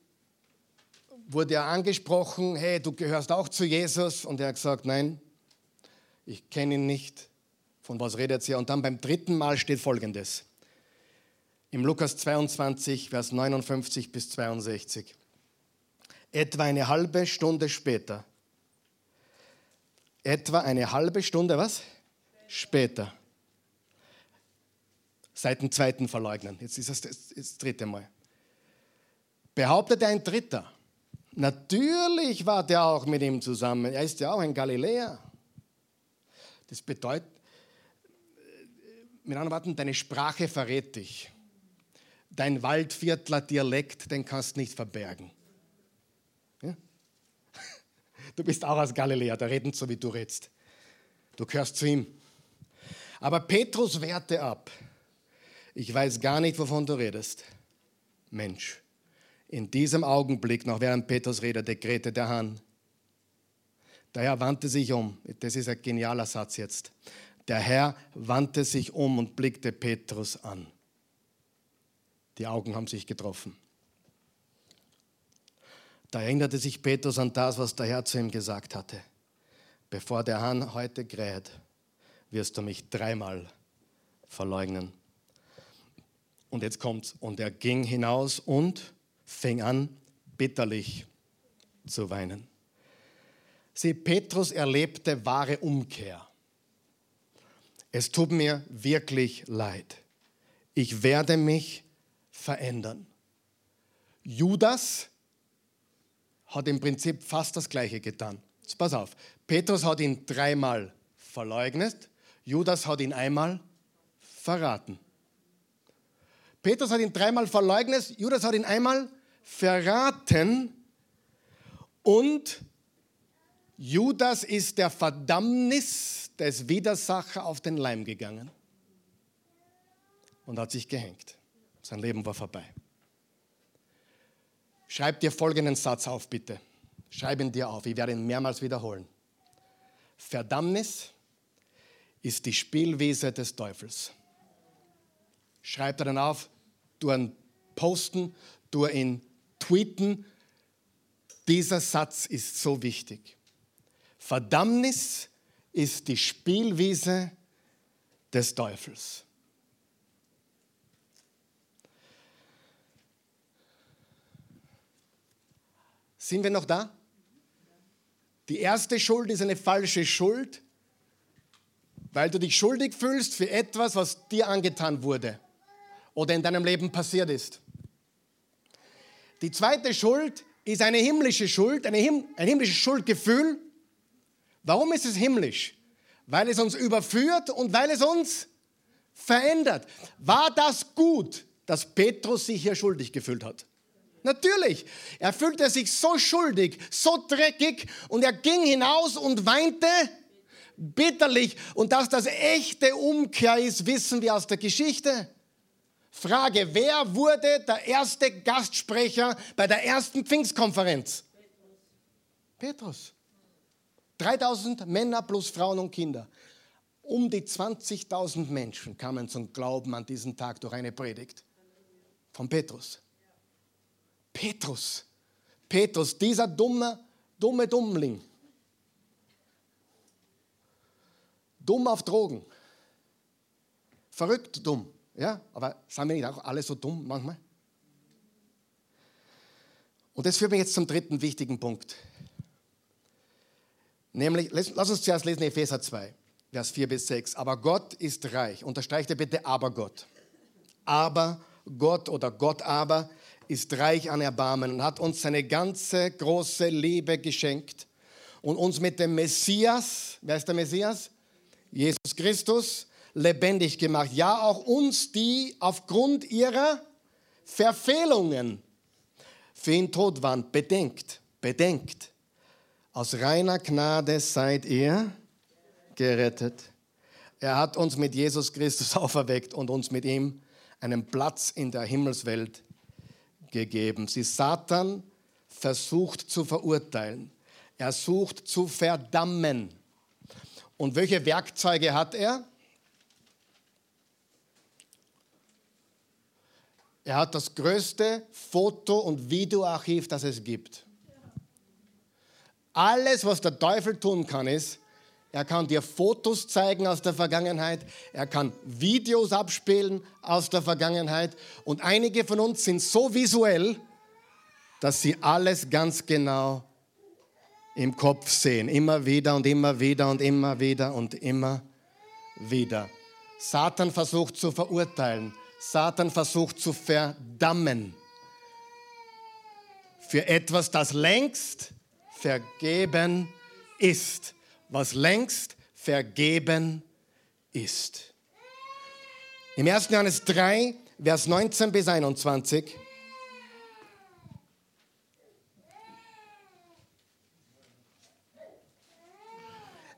wurde er angesprochen, hey, du gehörst auch zu Jesus. Und er hat gesagt, nein, ich kenne ihn nicht. Von was redet ihr? Und dann beim dritten Mal steht folgendes im Lukas 22, Vers 59 bis 62. Etwa eine halbe Stunde später. Etwa eine halbe Stunde, was? Später. Seit dem zweiten Verleugnen. Jetzt ist das, das, dritte Mal. Behauptete ein Dritter. Natürlich war der auch mit ihm zusammen. Er ist ja auch ein Galiläer. Das bedeutet, mit anderen Worten, deine Sprache verrät dich dein Waldviertler Dialekt, den kannst du nicht verbergen. Ja? Du bist auch aus Galiläa, da reden so, wie du redest. Du gehörst zu ihm. Aber Petrus wehrte ab. Ich weiß gar nicht, wovon du redest. Mensch, in diesem Augenblick, noch während Petrus redete, krähte der Hahn. Der Herr wandte sich um. Das ist ein genialer Satz jetzt. Der Herr wandte sich um und blickte Petrus an. Die Augen haben sich getroffen. Da erinnerte sich Petrus an das, was der Herr zu ihm gesagt hatte. Bevor der Hahn heute kräht, wirst du mich dreimal verleugnen. Und jetzt kommt's. Und er ging hinaus und fing an, bitterlich zu weinen. Sieh, Petrus erlebte wahre Umkehr. Es tut mir wirklich leid. Ich werde mich verändern. Judas hat im Prinzip fast das Gleiche getan. Jetzt pass auf, Petrus hat ihn dreimal verleugnet, Judas hat ihn einmal verraten. Petrus hat ihn dreimal verleugnet, Judas hat ihn einmal verraten und Judas ist der Verdammnis des Widersacher auf den Leim gegangen und hat sich gehängt. Sein Leben war vorbei. Schreib dir folgenden Satz auf, bitte. Schreib ihn dir auf. Ich werde ihn mehrmals wiederholen. Verdammnis ist die Spielwiese des Teufels. Schreib dir dann auf, du ihn posten, du ihn tweeten. Dieser Satz ist so wichtig. Verdammnis ist die Spielwiese des Teufels. Sind wir noch da? Die erste Schuld ist eine falsche Schuld, weil du dich schuldig fühlst für etwas, was dir angetan wurde oder in deinem Leben passiert ist. Die zweite Schuld ist eine himmlische Schuld, eine Him ein himmlisches Schuldgefühl. Warum ist es himmlisch? Weil es uns überführt und weil es uns verändert. War das gut, dass Petrus sich hier schuldig gefühlt hat? Natürlich. Er fühlte sich so schuldig, so dreckig und er ging hinaus und weinte bitterlich. Und dass das echte Umkehr ist, wissen wir aus der Geschichte. Frage, wer wurde der erste Gastsprecher bei der ersten Pfingstkonferenz? Petrus. 3000 Männer plus Frauen und Kinder. Um die 20.000 Menschen kamen zum Glauben an diesen Tag durch eine Predigt von Petrus. Petrus, Petrus, dieser dumme, dumme Dummling. Dumm auf Drogen. Verrückt dumm. Ja, aber sind wir nicht auch alle so dumm manchmal? Und das führt mich jetzt zum dritten wichtigen Punkt. Nämlich, lass uns zuerst lesen Epheser 2, Vers 4 bis 6. Aber Gott ist reich. Unterstreicht bitte aber Gott. Aber Gott oder Gott aber ist reich an Erbarmen und hat uns seine ganze große Liebe geschenkt und uns mit dem Messias, wer ist der Messias? Jesus Christus, lebendig gemacht. Ja, auch uns, die aufgrund ihrer Verfehlungen für ihn tot waren. Bedenkt, bedenkt. Aus reiner Gnade seid ihr gerettet. Er hat uns mit Jesus Christus auferweckt und uns mit ihm einen Platz in der Himmelswelt gegeben. Sie Satan versucht zu verurteilen. Er sucht zu verdammen. Und welche Werkzeuge hat er? Er hat das größte Foto- und Videoarchiv, das es gibt. Alles, was der Teufel tun kann, ist, er kann dir Fotos zeigen aus der Vergangenheit, er kann Videos abspielen aus der Vergangenheit und einige von uns sind so visuell, dass sie alles ganz genau im Kopf sehen, immer wieder und immer wieder und immer wieder und immer wieder. Satan versucht zu verurteilen, Satan versucht zu verdammen für etwas, das längst vergeben ist was längst vergeben ist. Im 1. Johannes 3, Vers 19 bis 21.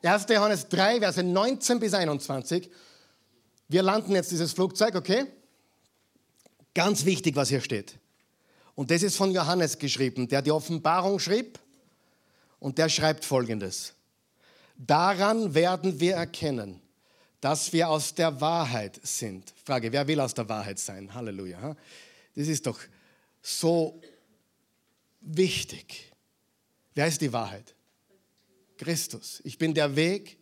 Erste Johannes 3, Verse 19 bis 21. Wir landen jetzt dieses Flugzeug, okay? Ganz wichtig, was hier steht. Und das ist von Johannes geschrieben, der die Offenbarung schrieb. Und der schreibt folgendes. Daran werden wir erkennen, dass wir aus der Wahrheit sind. Frage, wer will aus der Wahrheit sein? Halleluja. Das ist doch so wichtig. Wer ist die Wahrheit? Christus. Ich bin der Weg,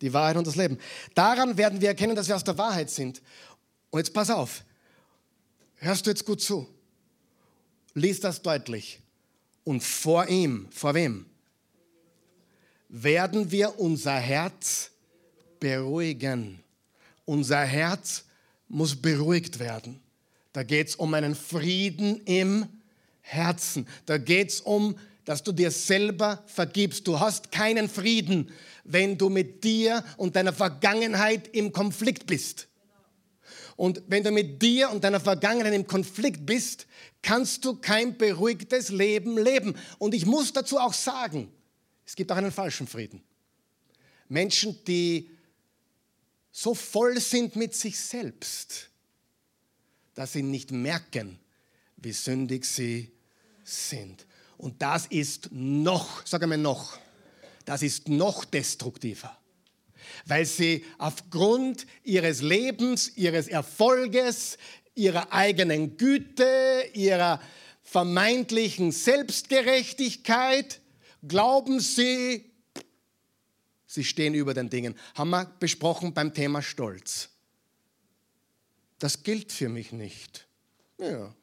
die Wahrheit und das Leben. Daran werden wir erkennen, dass wir aus der Wahrheit sind. Und jetzt pass auf. Hörst du jetzt gut zu? Lies das deutlich. Und vor ihm, vor wem? werden wir unser Herz beruhigen. Unser Herz muss beruhigt werden. Da geht es um einen Frieden im Herzen. Da geht es um, dass du dir selber vergibst. Du hast keinen Frieden, wenn du mit dir und deiner Vergangenheit im Konflikt bist. Und wenn du mit dir und deiner Vergangenheit im Konflikt bist, kannst du kein beruhigtes Leben leben. Und ich muss dazu auch sagen, es gibt auch einen falschen Frieden. Menschen, die so voll sind mit sich selbst, dass sie nicht merken, wie sündig sie sind. Und das ist noch, sag einmal noch, das ist noch destruktiver, weil sie aufgrund ihres Lebens, ihres Erfolges, ihrer eigenen Güte, ihrer vermeintlichen Selbstgerechtigkeit Glauben Sie, Sie stehen über den Dingen. Haben wir besprochen beim Thema Stolz. Das gilt für mich nicht. Ja.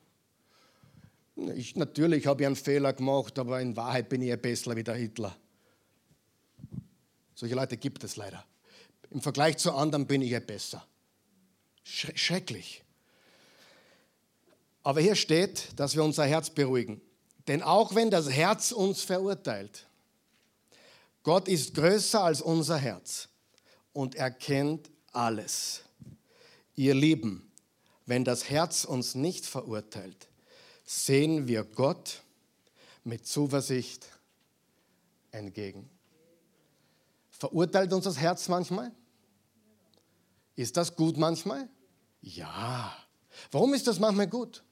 Ich, natürlich habe ich einen Fehler gemacht, aber in Wahrheit bin ich ein besser wie der Hitler. Solche Leute gibt es leider. Im Vergleich zu anderen bin ich ja besser. Schrecklich. Aber hier steht, dass wir unser Herz beruhigen. Denn auch wenn das Herz uns verurteilt, Gott ist größer als unser Herz und erkennt alles. Ihr Lieben, wenn das Herz uns nicht verurteilt, sehen wir Gott mit Zuversicht entgegen. Verurteilt uns das Herz manchmal? Ist das gut manchmal? Ja. Warum ist das manchmal gut?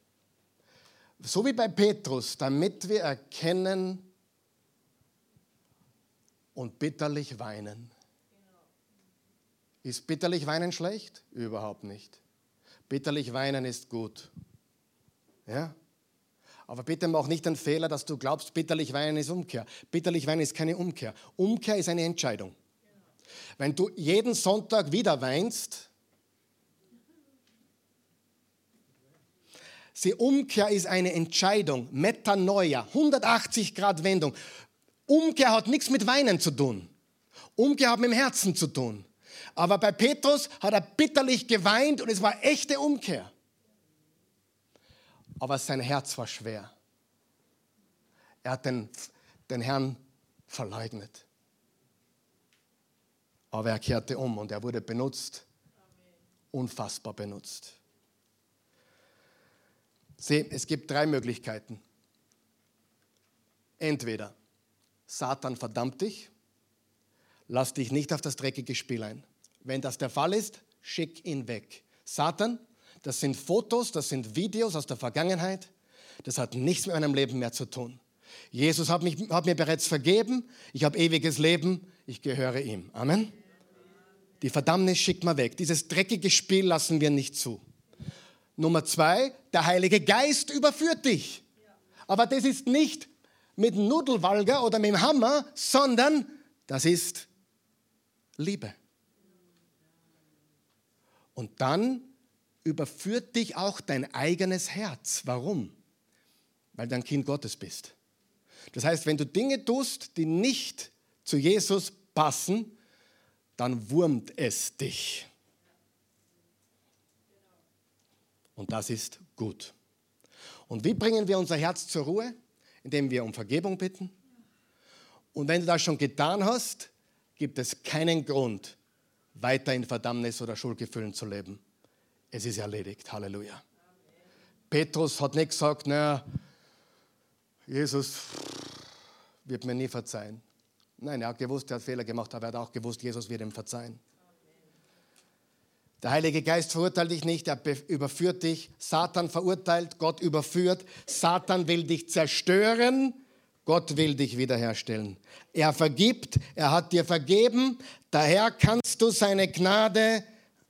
so wie bei Petrus, damit wir erkennen und bitterlich weinen. Ist bitterlich weinen schlecht? Überhaupt nicht. Bitterlich weinen ist gut. Ja? Aber bitte mach nicht den Fehler, dass du glaubst, bitterlich weinen ist Umkehr. Bitterlich weinen ist keine Umkehr. Umkehr ist eine Entscheidung. Wenn du jeden Sonntag wieder weinst, die Umkehr ist eine Entscheidung, Metanoia, 180 Grad Wendung. Umkehr hat nichts mit Weinen zu tun. Umkehr hat mit dem Herzen zu tun. Aber bei Petrus hat er bitterlich geweint und es war echte Umkehr. Aber sein Herz war schwer. Er hat den, den Herrn verleugnet. Aber er kehrte um und er wurde benutzt, unfassbar benutzt. Sieh, es gibt drei Möglichkeiten. Entweder Satan verdammt dich, lass dich nicht auf das dreckige Spiel ein. Wenn das der Fall ist, schick ihn weg. Satan, das sind Fotos, das sind Videos aus der Vergangenheit. Das hat nichts mit meinem Leben mehr zu tun. Jesus hat, mich, hat mir bereits vergeben. Ich habe ewiges Leben. Ich gehöre ihm. Amen. Die Verdammnis schickt man weg. Dieses dreckige Spiel lassen wir nicht zu. Nummer zwei, der Heilige Geist überführt dich. Aber das ist nicht mit Nudelwalger oder mit dem Hammer, sondern das ist Liebe. Und dann überführt dich auch dein eigenes Herz. Warum? Weil du ein Kind Gottes bist. Das heißt, wenn du Dinge tust, die nicht zu Jesus passen, dann wurmt es dich. Und das ist gut. Und wie bringen wir unser Herz zur Ruhe? Indem wir um Vergebung bitten. Und wenn du das schon getan hast, gibt es keinen Grund, weiter in Verdammnis oder Schuldgefühlen zu leben. Es ist erledigt. Halleluja. Petrus hat nicht gesagt, naja, Jesus wird mir nie verzeihen. Nein, er hat gewusst, er hat Fehler gemacht, aber er hat auch gewusst, Jesus wird ihm verzeihen. Der Heilige Geist verurteilt dich nicht, er überführt dich. Satan verurteilt, Gott überführt. Satan will dich zerstören, Gott will dich wiederherstellen. Er vergibt, er hat dir vergeben, daher kannst du seine Gnade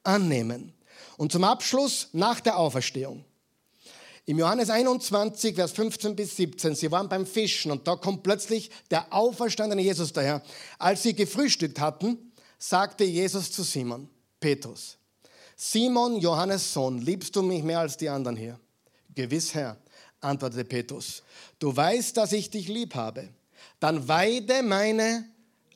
annehmen. Und zum Abschluss nach der Auferstehung. Im Johannes 21, Vers 15 bis 17, sie waren beim Fischen und da kommt plötzlich der auferstandene Jesus daher. Als sie gefrühstückt hatten, sagte Jesus zu Simon, Petrus, Simon, Johannes Sohn, liebst du mich mehr als die anderen hier? Gewiss, Herr, antwortete Petrus. Du weißt, dass ich dich lieb habe. Dann weide meine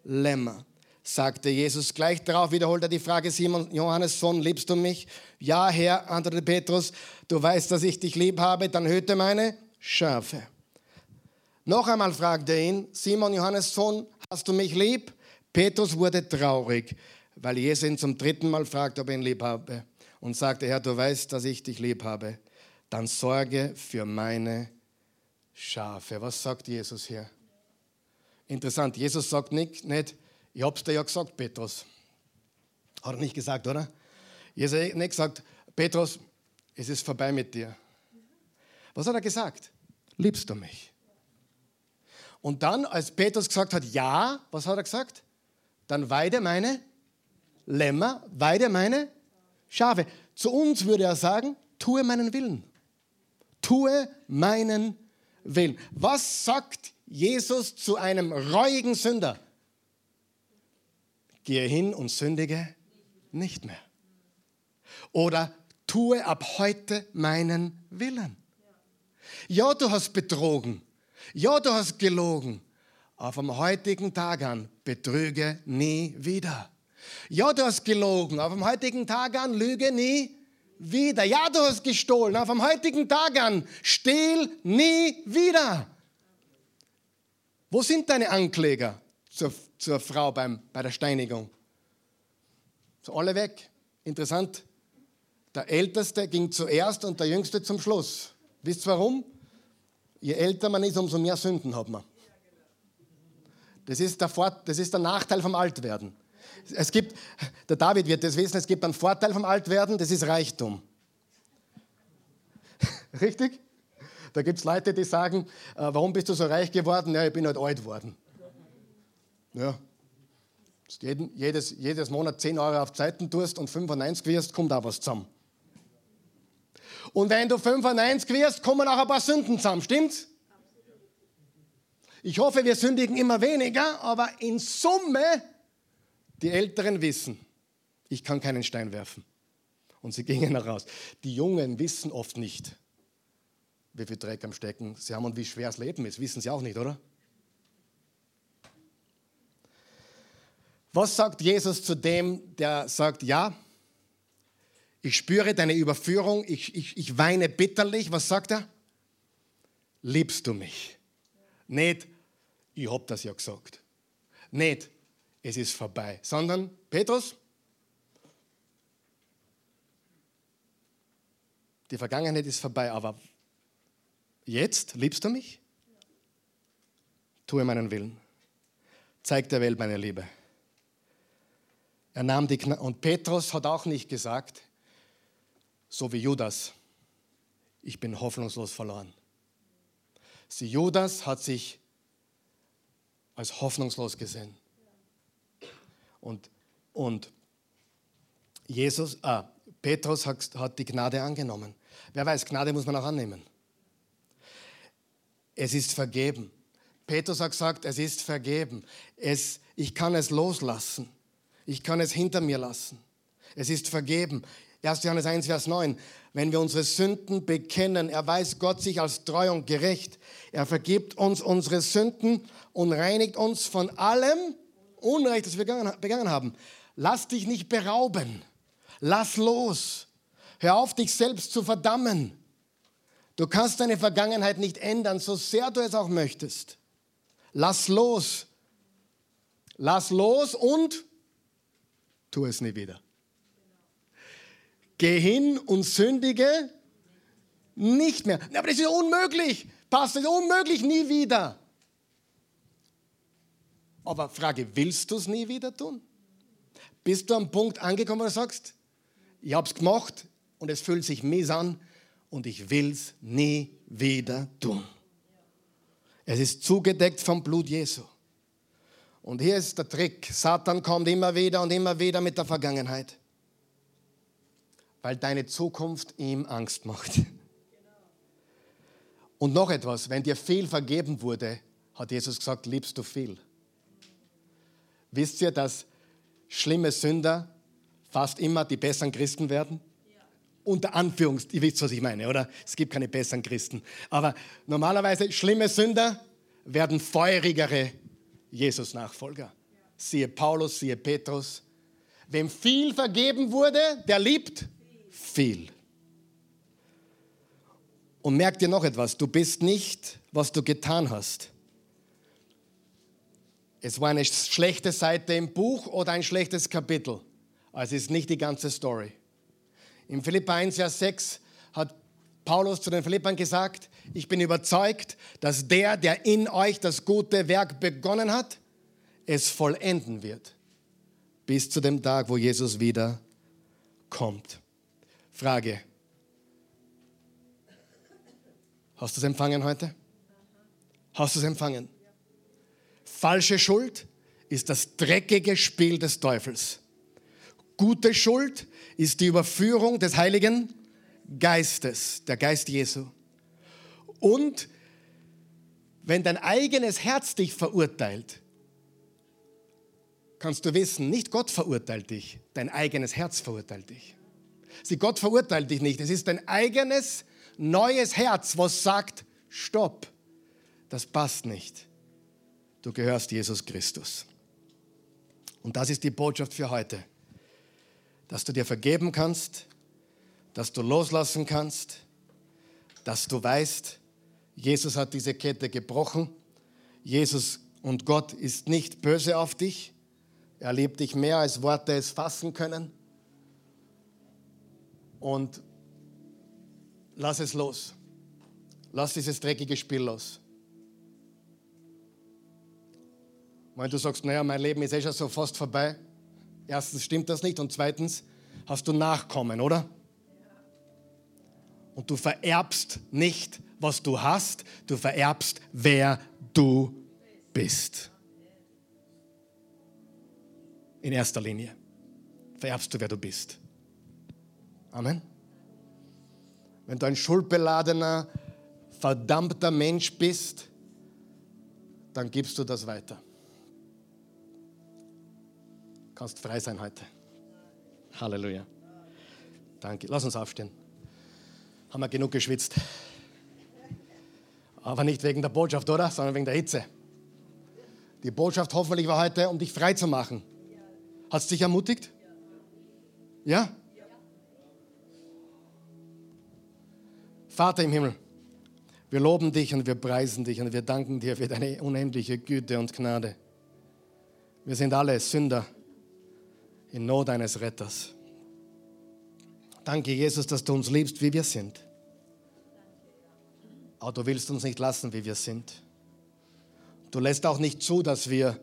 Lämmer, sagte Jesus. Gleich darauf wiederholt er die Frage, Simon, Johannes Sohn, liebst du mich? Ja, Herr, antwortete Petrus. Du weißt, dass ich dich lieb habe. Dann hüte meine Schafe. Noch einmal fragte er ihn, Simon, Johannes Sohn, hast du mich lieb? Petrus wurde traurig weil Jesus ihn zum dritten Mal fragt, ob er ihn lieb habe und sagte, Herr, du weißt, dass ich dich lieb habe, dann sorge für meine Schafe. Was sagt Jesus hier? Interessant, Jesus sagt nicht, nicht ich hab's dir ja gesagt, Petrus. Hat er nicht gesagt, oder? Jesus hat nicht gesagt, Petrus, es ist vorbei mit dir. Was hat er gesagt? Liebst du mich? Und dann, als Petrus gesagt hat, ja, was hat er gesagt? Dann weide meine Lämmer, weide meine Schafe. Zu uns würde er sagen, tue meinen Willen. Tue meinen Willen. Was sagt Jesus zu einem reuigen Sünder? Gehe hin und sündige nicht mehr. Oder tue ab heute meinen Willen. Ja, du hast betrogen. Ja, du hast gelogen. Aber vom heutigen Tag an betrüge nie wieder. Ja, du hast gelogen, aber vom heutigen Tag an lüge nie wieder. Ja, du hast gestohlen, aber vom heutigen Tag an stehl nie wieder. Wo sind deine Ankläger zur, zur Frau beim, bei der Steinigung? So alle weg. Interessant. Der Älteste ging zuerst und der Jüngste zum Schluss. Wisst ihr warum? Je älter man ist, umso mehr Sünden hat man. Das ist der, Vor das ist der Nachteil vom Altwerden. Es gibt, der David wird das wissen, es gibt einen Vorteil vom Altwerden, das ist Reichtum. Richtig? Da gibt es Leute, die sagen, äh, warum bist du so reich geworden? Ja, ich bin halt alt geworden. Ja. jeden, jedes, jedes Monat 10 Euro auf Zeiten tust und 95 wirst, kommt auch was zusammen. Und wenn du 95 wirst, kommen auch ein paar Sünden zusammen, stimmt's? Ich hoffe, wir sündigen immer weniger, aber in Summe, die Älteren wissen, ich kann keinen Stein werfen. Und sie gingen heraus. Die Jungen wissen oft nicht, wie viel Dreck am Stecken sie haben und wie schwer das Leben ist. Wissen sie auch nicht, oder? Was sagt Jesus zu dem, der sagt, ja, ich spüre deine Überführung, ich, ich, ich weine bitterlich. Was sagt er? Liebst du mich? Nicht, ich hab das ja gesagt. Nicht, es ist vorbei, sondern Petrus, die Vergangenheit ist vorbei, aber jetzt liebst du mich? Tue meinen Willen. Zeig der Welt meine Liebe. Er nahm die Kna und Petrus hat auch nicht gesagt, so wie Judas, ich bin hoffnungslos verloren. Sie Judas hat sich als hoffnungslos gesehen. Und, und Jesus, ah, Petrus hat, hat die Gnade angenommen. Wer weiß, Gnade muss man auch annehmen. Es ist vergeben. Petrus hat gesagt, es ist vergeben. Es, ich kann es loslassen. Ich kann es hinter mir lassen. Es ist vergeben. 1. Johannes 1, Vers 9. Wenn wir unsere Sünden bekennen, erweist Gott sich als treu und gerecht. Er vergibt uns unsere Sünden und reinigt uns von allem Unrecht, das wir begangen haben. Lass dich nicht berauben. Lass los. Hör auf, dich selbst zu verdammen. Du kannst deine Vergangenheit nicht ändern, so sehr du es auch möchtest. Lass los. Lass los und tu es nie wieder. Geh hin und sündige nicht mehr. Aber das ist unmöglich. Passt, das ist unmöglich, nie wieder. Aber Frage, willst du es nie wieder tun? Bist du am Punkt angekommen, wo du sagst, ich habe es gemacht und es fühlt sich mies an und ich will es nie wieder tun. Es ist zugedeckt vom Blut Jesu. Und hier ist der Trick. Satan kommt immer wieder und immer wieder mit der Vergangenheit, weil deine Zukunft ihm Angst macht. Und noch etwas, wenn dir viel vergeben wurde, hat Jesus gesagt, liebst du viel. Wisst ihr, dass schlimme Sünder fast immer die besseren Christen werden? Ja. Unter Anführungs, ihr wisst, was ich meine, oder? Es gibt keine besseren Christen. Aber normalerweise schlimme Sünder werden feurigere Jesus-Nachfolger. Siehe Paulus, siehe Petrus. Wem viel vergeben wurde, der liebt viel. Und merk dir noch etwas, du bist nicht, was du getan hast. Es war eine schlechte Seite im Buch oder ein schlechtes Kapitel. Also es ist nicht die ganze Story. Im Philippa 1, Vers 6 hat Paulus zu den Philippern gesagt, ich bin überzeugt, dass der, der in euch das gute Werk begonnen hat, es vollenden wird, bis zu dem Tag, wo Jesus wieder kommt. Frage, hast du es empfangen heute? Hast du es empfangen? Falsche Schuld ist das dreckige Spiel des Teufels. Gute Schuld ist die Überführung des Heiligen Geistes, der Geist Jesu. Und wenn dein eigenes Herz dich verurteilt, kannst du wissen, nicht Gott verurteilt dich, dein eigenes Herz verurteilt dich. Sie, Gott verurteilt dich nicht. Es ist dein eigenes neues Herz, was sagt, stopp, das passt nicht. Du gehörst Jesus Christus. Und das ist die Botschaft für heute, dass du dir vergeben kannst, dass du loslassen kannst, dass du weißt, Jesus hat diese Kette gebrochen. Jesus und Gott ist nicht böse auf dich. Er liebt dich mehr, als Worte es fassen können. Und lass es los. Lass dieses dreckige Spiel los. Wenn du sagst, naja, mein Leben ist eh schon so fast vorbei. Erstens stimmt das nicht und zweitens hast du Nachkommen, oder? Und du vererbst nicht, was du hast, du vererbst, wer du bist. in erster Linie. Vererbst du, wer du bist. Amen. Wenn du ein schuldbeladener, verdammter Mensch bist, dann gibst du das weiter. Du kannst frei sein heute. Halleluja. Danke. Lass uns aufstehen. Haben wir genug geschwitzt. Aber nicht wegen der Botschaft, oder? Sondern wegen der Hitze. Die Botschaft hoffentlich war heute, um dich frei zu machen. Hat es dich ermutigt? Ja? Vater im Himmel, wir loben dich und wir preisen dich und wir danken dir für deine unendliche Güte und Gnade. Wir sind alle Sünder in Not eines Retters. Danke, Jesus, dass du uns liebst, wie wir sind. Aber du willst uns nicht lassen, wie wir sind. Du lässt auch nicht zu, dass wir,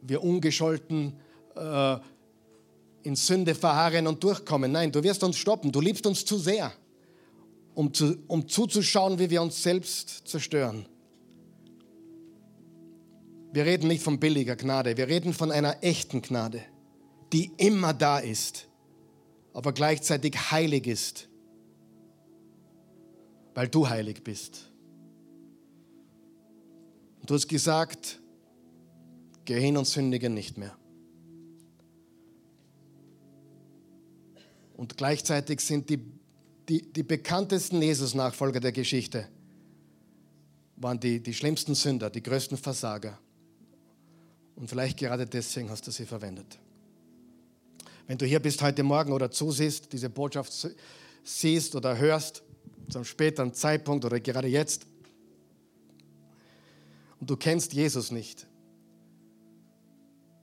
wir ungescholten äh, in Sünde verharren und durchkommen. Nein, du wirst uns stoppen. Du liebst uns zu sehr, um, zu, um zuzuschauen, wie wir uns selbst zerstören. Wir reden nicht von billiger Gnade, wir reden von einer echten Gnade, die immer da ist, aber gleichzeitig heilig ist, weil du heilig bist. Und du hast gesagt, geh hin und sündige nicht mehr. Und gleichzeitig sind die, die, die bekanntesten Jesus-Nachfolger der Geschichte, waren die, die schlimmsten Sünder, die größten Versager. Und vielleicht gerade deswegen hast du sie verwendet. Wenn du hier bist heute Morgen oder zusiehst, diese Botschaft siehst oder hörst, zum späteren Zeitpunkt oder gerade jetzt, und du kennst Jesus nicht.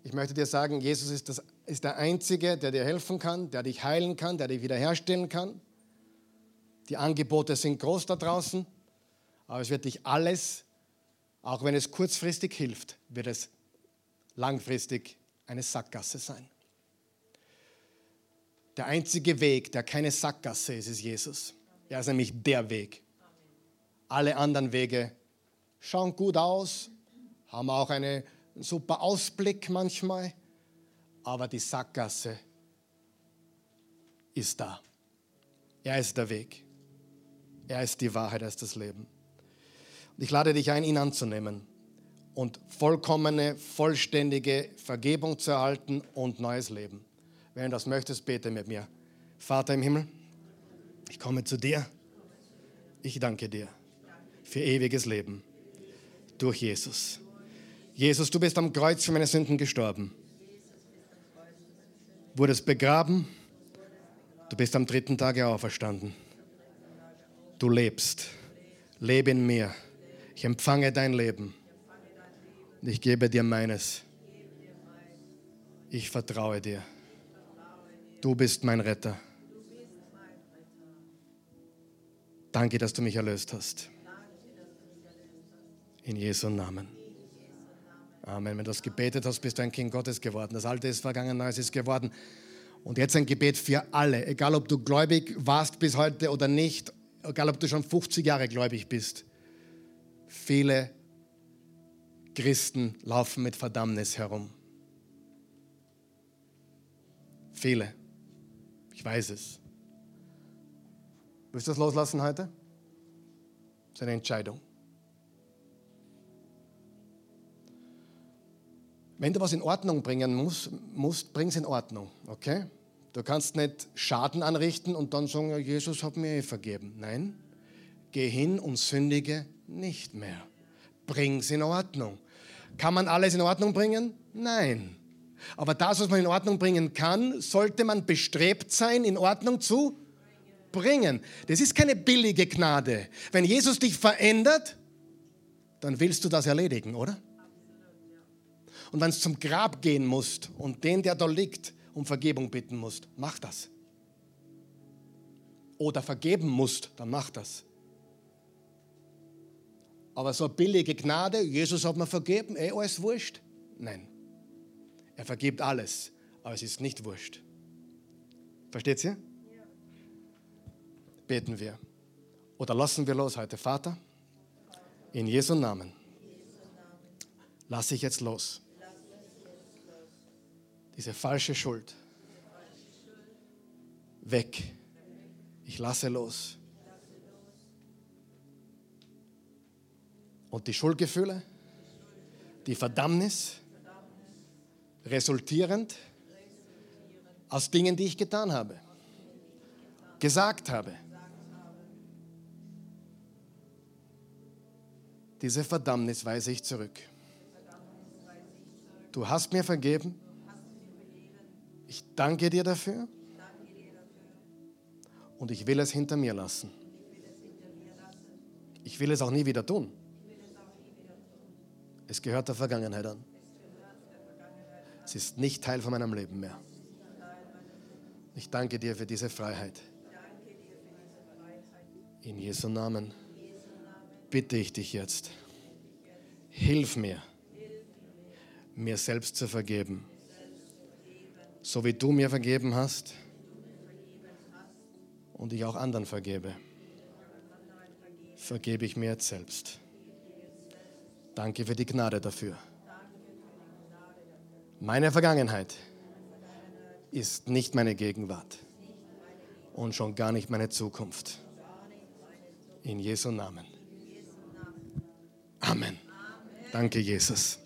Ich möchte dir sagen, Jesus ist das ist der Einzige, der dir helfen kann, der dich heilen kann, der dich wiederherstellen kann. Die Angebote sind groß da draußen, aber es wird dich alles, auch wenn es kurzfristig hilft, wird es langfristig eine Sackgasse sein. Der einzige Weg, der keine Sackgasse ist, ist Jesus. Er ist nämlich der Weg. Alle anderen Wege schauen gut aus, haben auch einen super Ausblick manchmal, aber die Sackgasse ist da. Er ist der Weg. Er ist die Wahrheit, er ist das Leben. Und ich lade dich ein, ihn anzunehmen und vollkommene, vollständige Vergebung zu erhalten und neues Leben. Wenn du das möchtest, bete mit mir. Vater im Himmel, ich komme zu dir. Ich danke dir für ewiges Leben durch Jesus. Jesus, du bist am Kreuz für meine Sünden gestorben wurdest begraben, du bist am dritten Tage auferstanden. Du lebst. Lebe in mir. Ich empfange dein Leben. Ich gebe dir meines. Ich vertraue dir. Du bist mein Retter. Danke, dass du mich erlöst hast. In Jesu Namen. Amen. Wenn du das gebetet hast, bist du ein Kind Gottes geworden. Das Alte ist vergangen, Neues ist geworden. Und jetzt ein Gebet für alle, egal ob du gläubig warst bis heute oder nicht, egal ob du schon 50 Jahre gläubig bist. Viele Christen laufen mit Verdammnis herum. Viele. Ich weiß es. Willst du das loslassen heute? Das ist eine Entscheidung. Wenn du was in Ordnung bringen musst, musst bring es in Ordnung, okay? Du kannst nicht Schaden anrichten und dann sagen, Jesus hat mir eh vergeben. Nein, geh hin und sündige nicht mehr. Bring es in Ordnung. Kann man alles in Ordnung bringen? Nein. Aber das, was man in Ordnung bringen kann, sollte man bestrebt sein, in Ordnung zu bringen. Das ist keine billige Gnade. Wenn Jesus dich verändert, dann willst du das erledigen, oder? Und wenn es zum Grab gehen musst und den, der da liegt, um Vergebung bitten musst, mach das. Oder vergeben musst, dann mach das. Aber so billige Gnade, Jesus hat mir vergeben, eh alles wurscht? Nein. Er vergibt alles, aber es ist nicht wurscht. Versteht ihr? Beten wir. Oder lassen wir los heute, Vater? In Jesu Namen. Lass ich jetzt los. diese falsche Schuld weg. Ich lasse los. Und die Schuldgefühle, die Verdammnis, resultierend aus Dingen, die ich getan habe, gesagt habe. Diese Verdammnis weise ich zurück. Du hast mir vergeben. Ich danke dir dafür. Und ich will es hinter mir lassen. Ich will es auch nie wieder tun. Es gehört der Vergangenheit an. Es ist nicht Teil von meinem Leben mehr. Ich danke dir für diese Freiheit. In Jesu Namen bitte ich dich jetzt, hilf mir, mir selbst zu vergeben. So wie du mir vergeben hast und ich auch anderen vergebe, vergebe ich mir jetzt selbst. Danke für die Gnade dafür. Meine Vergangenheit ist nicht meine Gegenwart und schon gar nicht meine Zukunft. In Jesu Namen. Amen. Danke, Jesus.